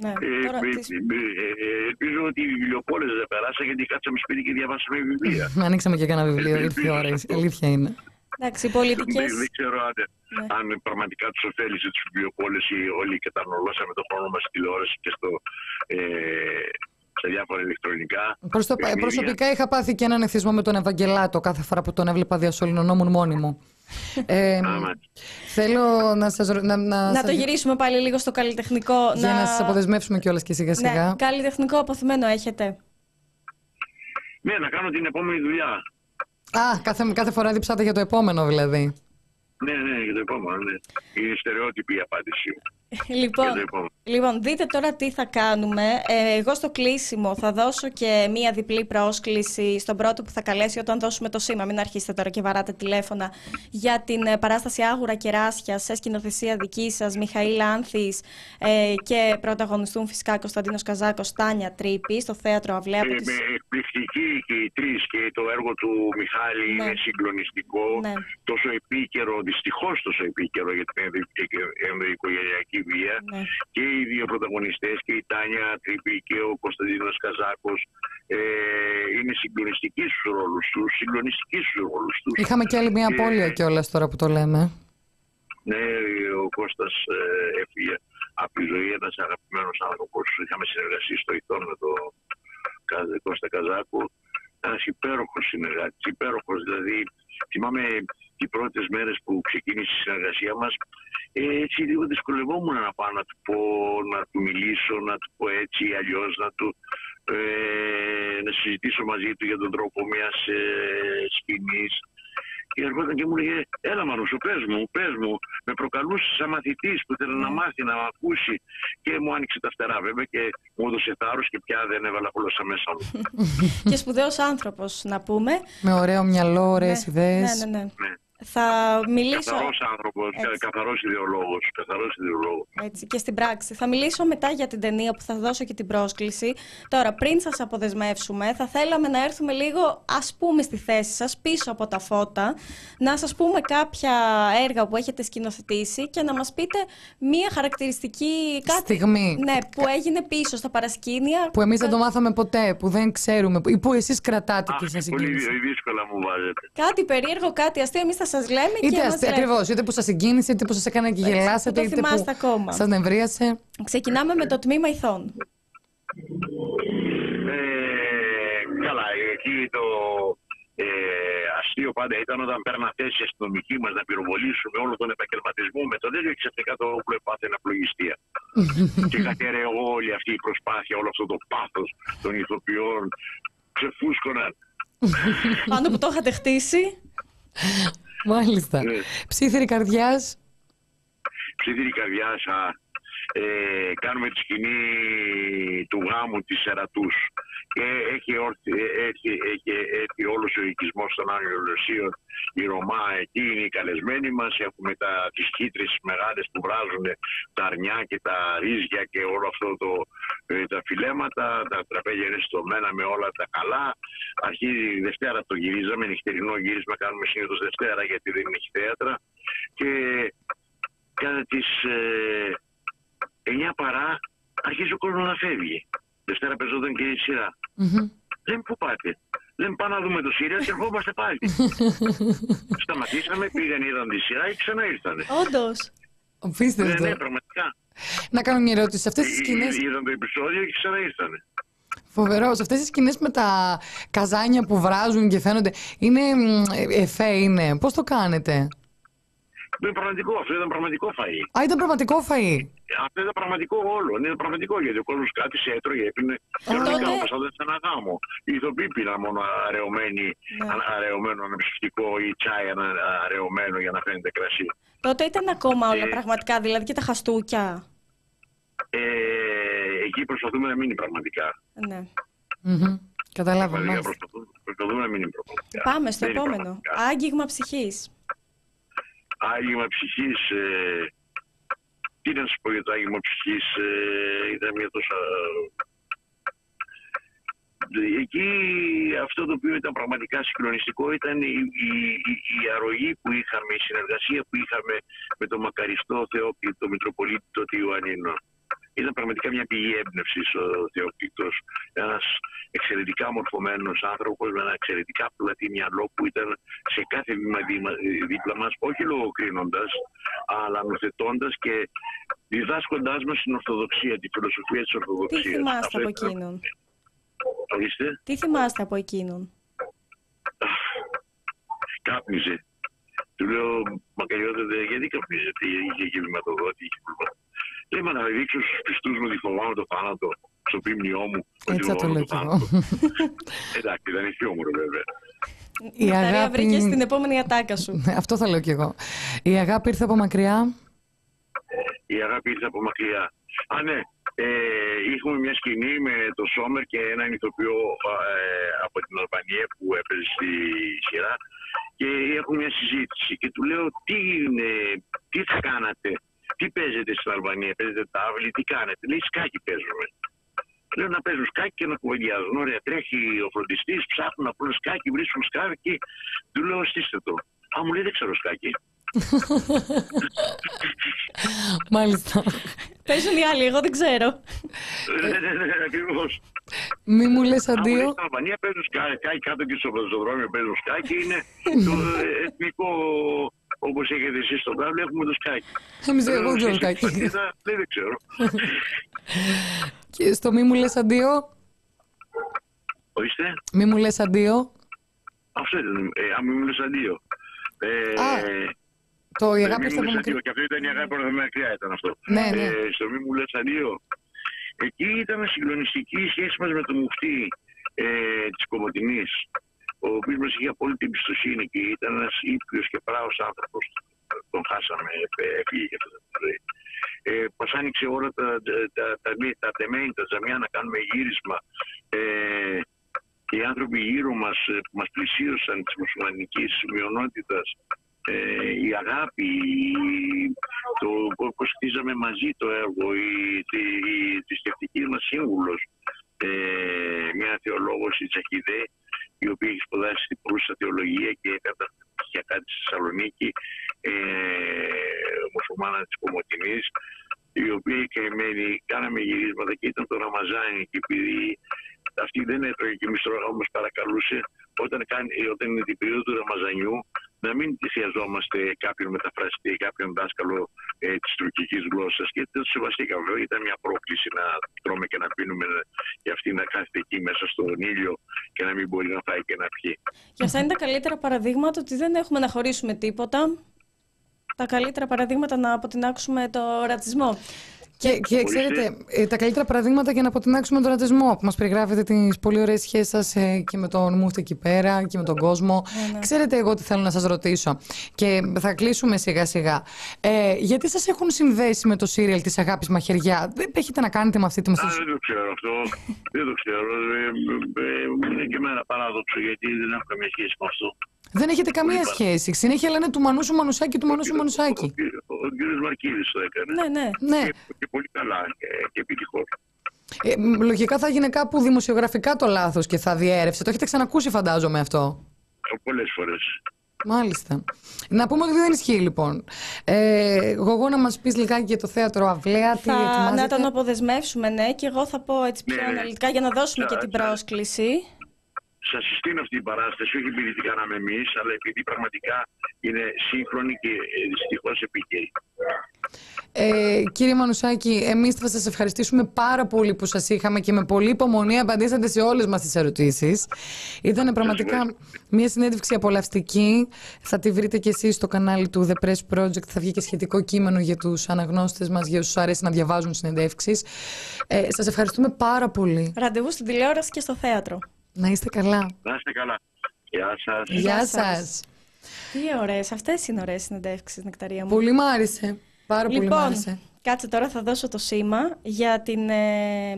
Ναι. Ε, Τώρα, ε, τις- ε, ε, ε, Ελπίζω ότι οι βιβλιοπόλες δεν περάσαν γιατί κάτσαμε σπίτι και διαβάσαμε βιβλία. Ανοίξαμε και κανένα βιβλίο. Ήρθε η ώρα. Η αλήθεια είναι. Εντάξει, οι Δεν, πολιτικές... δεν ξέρω αν, Ναι. αν πραγματικά τους ωφέλησε τους βιβλιοπόλε ή όλοι καταναλώσαμε τον χρόνο μας στη τηλεόραση και στο, ε, σε διάφορα ηλεκτρονικά. Προς το, παιχνίδια. προσωπικά είχα πάθει και έναν εθισμό με τον Ευαγγελάτο κάθε φορά που τον έβλεπα διασωληνωνόμουν μόνη μου. Ε, Άμα. θέλω να σας, ρω- να, να, Να σας- το γυρίσουμε πάλι λίγο στο καλλιτεχνικό. για να σας αποδεσμεύσουμε κιόλας και σιγά σιγά. Ναι, καλλιτεχνικό αποθυμένο έχετε. Ναι, να κάνω την επόμενη δουλειά. Α, κάθε, κάθε φορά διψάτε για το επόμενο δηλαδή. Ναι, ναι, για το επόμενο. Ναι. Είναι στερεότυπη η απάντηση. Λοιπόν, Για το επόμενο. λοιπόν, δείτε τώρα τι θα κάνουμε. Ε, εγώ στο κλείσιμο θα δώσω και μία διπλή πρόσκληση στον πρώτο που θα καλέσει όταν δώσουμε το σήμα. Μην αρχίσετε τώρα και βαράτε τηλέφωνα για την ε, παράσταση Άγουρα Κεράσια σε σκηνοθεσία δική σας, Μιχαήλ Άνθης ε, και πρωταγωνιστούν φυσικά Κωνσταντίνος Καζάκος, Τάνια Τρίπη στο θέατρο Αυλαία. Ε, από τις- με εκπληκτική και οι τρεις και το έργο του Μιχάλη Ναι. είναι συγκλονιστικό. Ναι. Τόσο επίκαιρο, δυστυχώς τόσο επίκαιρο για την ενδοοικογενειακή βία. Ναι. Και οι δύο πρωταγωνιστές και η Τάνια Τρίπη και ο Κωνσταντίνος Καζάκος ε, είναι συγκλονιστικοί στους ρόλους τους, συγκλονιστικοί στους ρόλους τους. Είχαμε κι άλλη μια Και- απώλεια κιόλας τώρα που το λέμε. Ναι, ο Κώστας ε, έφυγε από τη ζωή, ένας αγαπημένος άνθρωπος. Είχαμε συνεργαστεί στο Ιθόν με τον Κα- Κώστα Καζάκο. Ένας υπέροχος συνεργάτης, υπέροχος δηλαδή. Θυμάμαι οι πρώτες μέρες που ξεκίνησε η συνεργασία μας, ε, έτσι λίγο δυσκολευόμουν να πάω να του πω, να του μιλήσω, να του πω έτσι ή αλλιώς, να του ε, να συζητήσω μαζί του για τον τρόπο μιας ε, σκηνής. Και ερχόταν και μου έλεγε, έλα Μαρούσο, πες μου, πες μου. Με προκαλούσες σαν μαθητής που ήθελε να μάθει, να μ' ακούσει. Και μου άνοιξε τα φτερά βέβαια και μου έδωσε θάρρος και πια δεν έβαλα γλώσσα μέσα μου. και σπουδαίος άνθρωπος να πούμε. Με ωραίο μυαλό, ωραίες Ναι, ιδέες. Ναι, ναι, ναι. Ναι. Θα μιλήσω. Καθαρός άνθρωπος, Έτσι. καθαρός ιδεολόγος, καθαρός ιδεολόγος. Έτσι, και στην πράξη. Θα μιλήσω μετά για την ταινία που θα δώσω και την πρόσκληση. Τώρα, πριν σας αποδεσμεύσουμε, θα θέλαμε να έρθουμε λίγο, ας πούμε, στη θέση σας, πίσω από τα φώτα, να σας πούμε κάποια έργα που έχετε σκηνοθετήσει και να μας πείτε μία χαρακτηριστική κάτι Στιγμή. ναι, που έγινε πίσω στα παρασκήνια. Που εμείς δεν το μάθαμε ποτέ, που δεν ξέρουμε, ή που εσείς κρατάτε Α, και σας πολύ συγκίνησε. δύσκολα μου βάζετε. Κάτι περίεργο, κάτι αστείο, εμείς θα σας λέμε και Είτε μας αστε, λέτε. ακριβώς, είτε που σας συγκίνησε, είτε που σας έκανε και Έτσι, γελάσετε, που το είτε που θυμάστε ακόμα. σας νευρίασε. Ξεκινάμε με το τμήμα ηθών. Ε, καλά, εκεί το ε, αστείο πάντα ήταν όταν παίρνα θέση η αστυνομική μας να πυροβολήσουμε όλο τον επαγγελματισμό με το τέτοιο και ξαφνικά το όπλο έπαθε αναπλογιστία. και κατέρε όλη αυτή η προσπάθεια, όλο αυτό το πάθος των ηθοποιών ξεφούσκωναν. Πάνω που το είχατε χτίσει. Μάλιστα. Ναι. Ψήθυρη καρδιάς. ψιθύρη καρδιά ε, κάνουμε τη σκηνή του γάμου της Ερατούς. Και έχει, όρθει, έχει, έχει έρθει όλος ο οικισμός των Άγιων Λεσίων η Ρωμά εκεί είναι οι καλεσμένοι μας. Έχουμε τα, τις χύτρες μεγάλες που βράζουν τα αρνιά και τα ρύζια και όλο αυτό το, ε, τα φιλέματα. Τα τραπέζια είναι στομένα με όλα τα καλά. Αρχίζει η Δευτέρα το γυρίζαμε νυχτερινό γύρισμα κάνουμε συνήθως Δευτέρα γιατί δεν έχει θέατρα και κατά τις ε, 9 παρά αρχίζει ο κόσμος να φεύγει. Δευτέρα παίζονταν και η σειρά. Μμμ. Λέμε πού πάτε. Λέμε πάμε να δούμε το σειρά και ερχόμαστε πάλι. Σταματήσαμε, πήγαν, είδαν τη σειρά και ξανά ήρθανε. Όντως. Ναι, Απίστευτο. ναι, πραγματικά. Να κάνω μια ερώτηση. Σε αυτές τις Εί- σκηνές, Είδαν το επεισόδιο και ξανά ήρθανε. φοβερός, σε αυτές τις σκηνές με τα καζάνια που βράζουν και φαίνονται, είναι μ, ε, εφέ είναι. Πώς το κάνετε; Είναι πραγματικό, αυτό ήταν πραγματικό φαΐ. Α, ήταν πραγματικό φαΐ. Αυτό ήταν πραγματικό όλο. Είναι πραγματικό γιατί ο κόσμος κάτι σε έτρωγε, έπινε. Κανονικά τότε- όπως όταν σε ένα γάμο. Οι ηθοποιοί πήραν μόνο αραιωμένοι, Ναι. α- αραιωμένο αναψυκτικό ή τσάι ανα- αραιωμένο για να φαίνεται κρασί. Τότε ήταν ακόμα όλα Ε. πραγματικά, δηλαδή και τα χαστούκια. Ε, εκεί προσπαθούμε να μείνει πραγματικά. Ναι. Μμμ. Καταλάβα, Πραγματικά μάλιστα. προσπαθούμε, προσπαθούμε να μείνει πραγματικά. Πάμε στο Δεν είναι επόμενο. πραγματικά. Άγγιγμα ψυχής. Άγγιγμα ψυχής, ε, τι να σου πω για το άγγιγμα ψυχής, ε, ήταν μια τόσα... Εκεί αυτό το οποίο ήταν πραγματικά συγκλονιστικό ήταν η, η, η, η αρρωγή που είχαμε, η συνεργασία που είχαμε με τον μακαριστό Θεόκλητο, τον Μητροπολίτη τότε Ιωαννίνο. Ήταν πραγματικά μια πηγή έμπνευσης ο Θεόκλητος. Ένας εξαιρετικά μορφωμένος άνθρωπος με ένα εξαιρετικά πλατή μυαλό που ήταν σε κάθε βήμα δήμα- δίπλα μας, όχι λογοκρίνοντας, αλλά νοθετώντας και διδάσκοντάς μας την Ορθοδοξία, τη φιλοσοφία της Τι Ορθοδοξίας. θυμάστε Αυτό από ήταν- εκείνον; Ορίστε. Τι θυμάστε από εκείνον; κάπνιζε. Του λέω, μακαριότατε, γιατί καπνίζετε, είχε και βηματοδότη, είχε πρόβλημα. Λέει, μα να δείξω στους πιστούς μου ότι φοβάμαι το θάνατο, στο πίμνιό μου. ότι Έτσι θα το φοβάμαι λέω κι εγώ. θάνατο. Εντάξει, ήταν χιούμορ βέβαια. Η Νεκταρία αγάπη- βρήκες στην επόμενη ατάκα σου. Ναι, Αυτό θα λέω κι εγώ. Η αγάπη ήρθε από μακριά. Η αγάπη ήρθε από μακριά. Α, ναι. Ε, είχαμε μια σκηνή με το Σόμερ και έναν ηθοποιό ε, από την Αλβανία που έπαιζε στη σειρά και έχουμε μια συζήτηση και του λέω τι, είναι, τι θα κάνατε, τι παίζετε στην Αλβανία, παίζετε τάβλη, τι κάνετε; Λέει σκάκι παίζουμε. Λέω να παίζουν σκάκι και να κουβεντιάζουν. Ωραία, τρέχει ο φροντιστής, ψάχνουν να πούνε σκάκι, βρίσκουν σκάκι. Του λέω στήστε το. Α, μου λέει δεν ξέρω σκάκι. Μάλιστα. Παίζουν οι άλλοι, εγώ δεν ξέρω. Ακριβώς. Μη μου λες Άμα αντίο. Στην Αλβανία παίζουν σκάκι, κάτω και στο πεζοδρόμιο παίζουν σκάκι. Είναι το ε, εθνικό, όπω έχετε εσείς στο κάβλο, έχουμε το σκάκι. Εμείς εγώ δεν ξέρω Εσείς σκάκι. στην πατρίδα, Δεν δεν ξέρω. Και στο μη μου λες αντίο. Ορίστε, Μη μου λες αντίο. αυτό ήταν. Ε, αν μην μιλήσω αντίο. Ε, Α, Το η ε, αγάπη μη ήρθε μου από λες μακριά. αντίο. Και αυτό ήταν η αγάπη που ήρθε μακριά, ήταν αυτό. Ναι, ναι. Ε, στο μη μου λες αντίο. Εκεί ήταν συγκλονιστική η σχέση μας με τον μουφτή ε, της Κομωτινής, ο οποίος μας είχε απόλυτη εμπιστοσύνη και ήταν ένας ήπιος και πράος άνθρωπος. Τον χάσαμε, ε, έφυγε για αυτή τη ζωή. Ε, μας άνοιξε όλα τα, τα, τα, τα, τα τεμένη, τα τζαμιά να κάνουμε γύρισμα. Ε, και οι άνθρωποι γύρω μας ε, που μας πλησίωσαν της μουσουλμανικής μειονότητας ε, η αγάπη, η- το πώς χτίζαμε μαζί το έργο, η, τη, η, τη σκεφτική μας σύμβουλος, ε, μια θεολόγος η Τσαχιδέ, η οποία έχει σπουδάσει στην Προύσα Θεολογία και έκανε για κάτι στη Θεσσαλονίκη, ε, μουσουλμάνα της Κομωτινής, η οποία η καημένη κάναμε γυρίσματα και ήταν το Ραμαζάνι και επειδή αυτή δεν έτρωγε και εμείς τρώγαμε, μας παρακαλούσε όταν, κάνει, όταν είναι την περίοδο του Ραμαζανιού να μην χρειαζόμαστε κάποιον μεταφραστή, κάποιον δάσκαλο ε, της τουρκικής γλώσσας. Και δεν το σεβαστήκαμε. Βέβαια, ήταν μια πρόκληση να τρώμε και να πίνουμε και αυτή να κάθεται εκεί μέσα στον ήλιο και να μην μπορεί να φάει και να πιει. Και αυτά είναι τα καλύτερα παραδείγματα ότι δεν έχουμε να χωρίσουμε τίποτα. Τα καλύτερα παραδείγματα να αποτινάξουμε το ρατσισμό. Και, και ξέρετε, ε, τα καλύτερα παραδείγματα για να αποτινάξουμε τον ρατσισμό που μας περιγράφετε τις πολύ ωραίες σχέσεις σας και με τον Μούφτη εκεί πέρα και με τον κόσμο. Ξέρετε, εγώ τι θέλω να σας ρωτήσω. Και θα κλείσουμε σιγά σιγά. Ε, γιατί σας έχουν συνδέσει με το σύριαλ της Αγάπης Μαχαιριά, Δεν έχετε να κάνετε με αυτή τη Α, δεν το ξέρω αυτό. δεν το ξέρω. Ε, ε, ε, είναι και εμένα παράδοξο γιατί δεν έχω καμία σχέση με αυτό. Δεν έχετε καμία σχέση. Συνέχεια λένε του Μανούσου Μανουσάκη, του Μανούσου Ο, Μανουσάκη. κύριο- ο, κύριος Μαρκίδης το έκανε. Ναι, ναι. Ναι. Και, και πολύ καλά και, και επιτυχώς. Ε, μ, λογικά θα γίνει κάπου δημοσιογραφικά το λάθος και θα διέρευσε. Το έχετε ξανακούσει, φαντάζομαι αυτό. Πολλές φορές. Μάλιστα. Να πούμε ότι δεν ισχύει λοιπόν. Ε, εγώ να μας πεις λιγάκι για το θέατρο Αυλαία, τι Θα, να ετοιμάζετε. τον αποδεσμεύσουμε, ναι, και εγώ θα πω έτσι πιο Ναι, ναι. αναλυτικά για να δώσουμε και την Σα- σα- πρόσκληση. Σας συστήνω αυτή την παράσταση, όχι επειδή την κάναμε εμείς, αλλά επειδή πραγματικά είναι σύγχρονη και δυστυχώς επίκαιρη. Ε, κύριε Μανουσάκη, εμείς θα σας ευχαριστήσουμε πάρα πολύ που σας είχαμε και με πολύ υπομονή απαντήσατε σε όλες μας τις ερωτήσεις. Ήταν πραγματικά μια συνέντευξη απολαυστική. Θα τη βρείτε και εσείς στο κανάλι του The Press Project. Θα βγει και σχετικό κείμενο για τους αναγνώστες μας, για όσους αρέσει να διαβάζουν συνεντεύξεις. Ε, σας ευχαριστούμε πάρα πολύ. Ραντεβού στην τηλεόραση και στο θέατρο. Να είστε καλά. Να είστε καλά. Γεια σας. Γεια σας. σας. Τι ωραίες, αυτές είναι ωραίες συνεντεύξεις, Νεκταρία μου. Πολύ μ' άρεσε. Πάρα πολύ μ' Λοιπόν, άρεσε. κάτσε τώρα θα δώσω το σήμα για την, ε,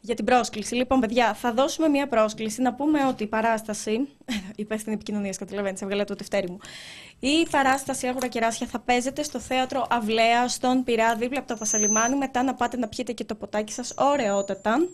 για την πρόσκληση. Λοιπόν, παιδιά, θα δώσουμε μια πρόσκληση να πούμε ότι η παράσταση. Υπεύθυνη επικοινωνίας, καταλαβαίνει, έβγαλε το τευτέρι μου. Η παράσταση Άγουρα Κεράσια θα παίζεται στο θέατρο Αυλαία, στον Πειρά, δίπλα από το Πασαλιμάνι. Μετά να πάτε να πιείτε και το ποτάκι σας ωραιότατα.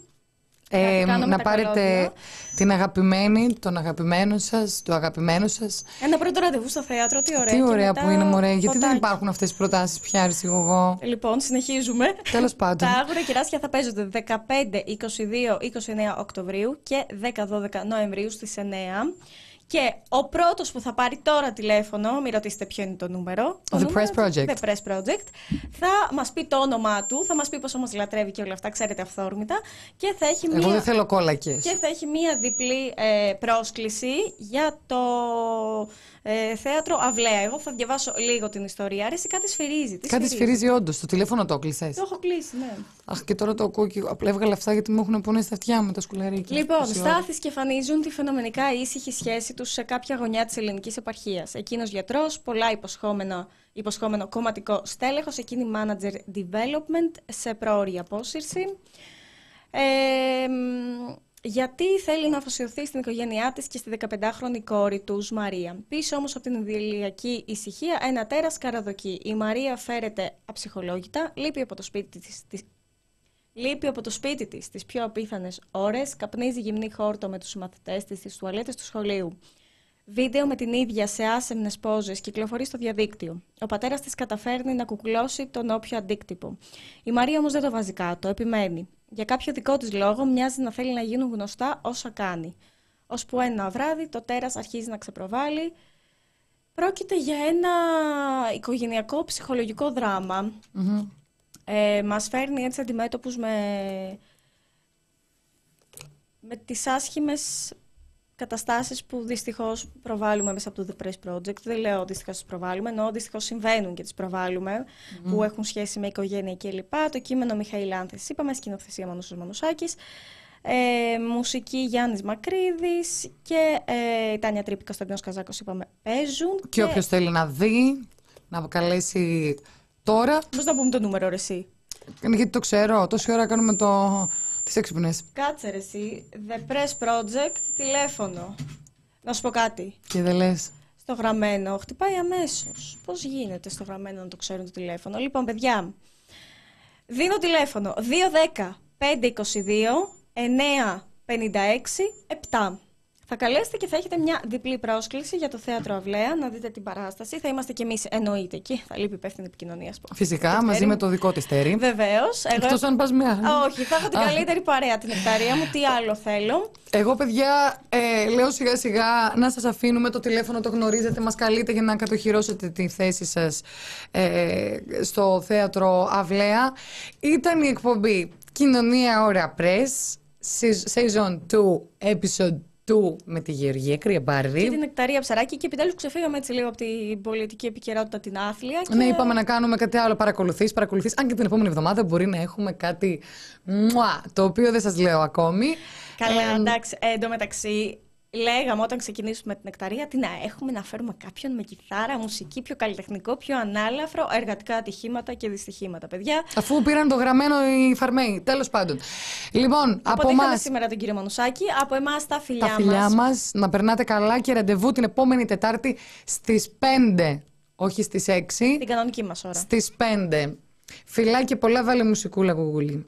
Ε, κάνουμε να τα πάρετε καλώδια. την αγαπημένη, τον αγαπημένο σας, το αγαπημένο σας. Ένα πρώτο ραντεβού στο θέατρο, τι ωραία. Τι και ωραία μετά που είναι, μωρέ. Γιατί δεν ποτάκι. υπάρχουν αυτές οι προτάσεις πια, αριστερή εγώ. Λοιπόν, συνεχίζουμε. Τέλος πάντων. Τα άγουρα κεράσια θα παίζονται 15, 22, 29 Οκτωβρίου και 10-12 Νοεμβρίου στις 9. Και ο πρώτος που θα πάρει τώρα τηλέφωνο, μην ρωτήσετε ποιο είναι το νούμερο. το The νούμερο Press Project. The Press Project. Θα μας πει το όνομά του, θα μας πει πόσο μας λατρεύει και όλα αυτά, ξέρετε αυθόρμητα. Και θα έχει Εγώ μία... δεν θέλω κόλακες. Και θα έχει μία διπλή ε, πρόσκληση για το ε, θέατρο Αυλαία. Εγώ θα διαβάσω λίγο την ιστορία. Αρέσει κάτι σφυρίζει. Τι Κάτι σφυρίζει; όντως. Το τηλέφωνο το κλεισες. Το έχω κλείσει, ναι. Αχ, και τώρα το ακούω και απλά έβγαλα αυτά γιατί μου έχουν πονέσει τα αυτιά με τα σκουλαρίκια. Λοιπόν, Τόση ώρα. στάθεις και εμφανίζουν τη φαινομενικά ήσυχη σχέση τους σε κάποια γωνιά της ελληνικής επαρχίας. Εκείνος γιατρός, πολλά υποσχόμενο, υποσχόμενο κομματικό στέλεχος, εκείνη manager development σε πρόορη απόσυρση. Ε, μ, γιατί θέλει να αφοσιωθεί στην οικογένειά της και στη 15χρονη κόρη τους Μαρία. Πίσω όμως από την ιδηλιακή ησυχία ένα τέρας καραδοκεί. Η Μαρία φέρεται αψυχολόγητα, λείπει από το σπίτι της, της Λείπει από το σπίτι της τις πιο απίθανες ώρες, καπνίζει γυμνή χόρτο με τους μαθητές της στις τουαλέτες του σχολείου. Βίντεο με την ίδια σε άσεμνες πόζες κυκλοφορεί στο διαδίκτυο. Ο πατέρας της καταφέρνει να κουκλώσει τον όποιο αντίκτυπο. Η Μαρία όμως δεν το βάζει κάτω, επιμένει. Για κάποιο δικό της λόγο μοιάζει να θέλει να γίνουν γνωστά όσα κάνει. Ως που ένα βράδυ το τέρας αρχίζει να ξεπροβάλλει. Πρόκειται για ένα οικογενειακό ψυχολογικό δράμα Μμμ. ε, μας φέρνει έτσι αντιμέτωπους με, με τις άσχημες καταστάσεις που δυστυχώς προβάλλουμε μέσα από το The Press Project. Δεν λέω δυστυχώς τις προβάλλουμε, ενώ δυστυχώς συμβαίνουν και τις προβάλλουμε, που έχουν σχέση με οικογένεια κλπ. Το κείμενο Μιχαήλ Άνθης, είπαμε, σκηνοθεσία Μανούσος Μανουσάκης, ε, μουσική Γιάννης Μακρύδης και ε, η Τάνια Τρίπη, Κωνσταντίνος Καζάκος, είπαμε, παίζουν. Και όποιος θέλει να δει, να καλέσει τώρα. Πώς να πούμε το νούμερο, ρε, εσύ; Γιατί το ξέρω, τόση ώρα κάνουμε το... τις έξυπνες. Κάτσε ρε εσύ, The Press Project, τηλέφωνο. Να σου πω κάτι. Και δεν λες. Στο γραμμένο, χτυπάει αμέσως. Πώς γίνεται στο γραμμένο να το ξέρουν το τηλέφωνο; Λοιπόν, παιδιά, δίνω τηλέφωνο 210 522 956 7. Θα καλέσετε και θα έχετε μια διπλή πρόσκληση για το θέατρο Αυλαία να δείτε την παράσταση. Θα είμαστε κι εμείς εννοείται εκεί. Θα λείπει υπεύθυνη επικοινωνίας. Φυσικά, μαζί με το δικό της τέρι. Βεβαίως. Εκτός αν πας με άλλη. Όχι, θα έχω την καλύτερη παρέα την εκταρία μου. Τι άλλο θέλω; Εγώ, παιδιά, ε, λέω σιγά σιγά να σας αφήνουμε το τηλέφωνο, το γνωρίζετε, μας καλείτε για να κατοχυρώσετε τη θέση σας ε, στο θέατρο Αυλαία. Ήταν η εκπομπή Κοινωνία Ώρα Press. Season 2, Episode 2 με τη Γεωργία Κρυαμπάρδη. Και την Νεκταρία Ψαράκη και επιτέλους ξεφύγαμε έτσι λίγο από την πολιτική επικαιρότητα την άθλια. Και... Ναι, είπαμε να κάνουμε κάτι άλλο. Παρακολουθείς, παρακολουθείς. Αν και την επόμενη εβδομάδα μπορεί να έχουμε κάτι. Μουα, το οποίο δεν σας λέω ακόμη. Καλά, Ε, εντάξει. Ε, Εν τω μεταξύ, λέγαμε όταν ξεκινήσουμε την Νεκταρία τι να έχουμε να φέρουμε κάποιον με κιθάρα, μουσική, πιο καλλιτεχνικό, πιο ανάλαφρο, εργατικά ατυχήματα και δυστυχήματα, παιδιά. Αφού πήραν το γραμμένο οι φαρμαίοι. Τέλος πάντων. Λοιπόν, από Οπότε είχαμε εμά σήμερα τον κύριο Μανουσάκη. Από εμάς τα φιλιά, τα φιλιά μας. μας. Να περνάτε καλά και ραντεβού την επόμενη Τετάρτη στις 5. Όχι στις 6. Την κανονική μας ώρα. Στις 5. Φιλά και πολλά βάλε μουσικούλα γουγούλη.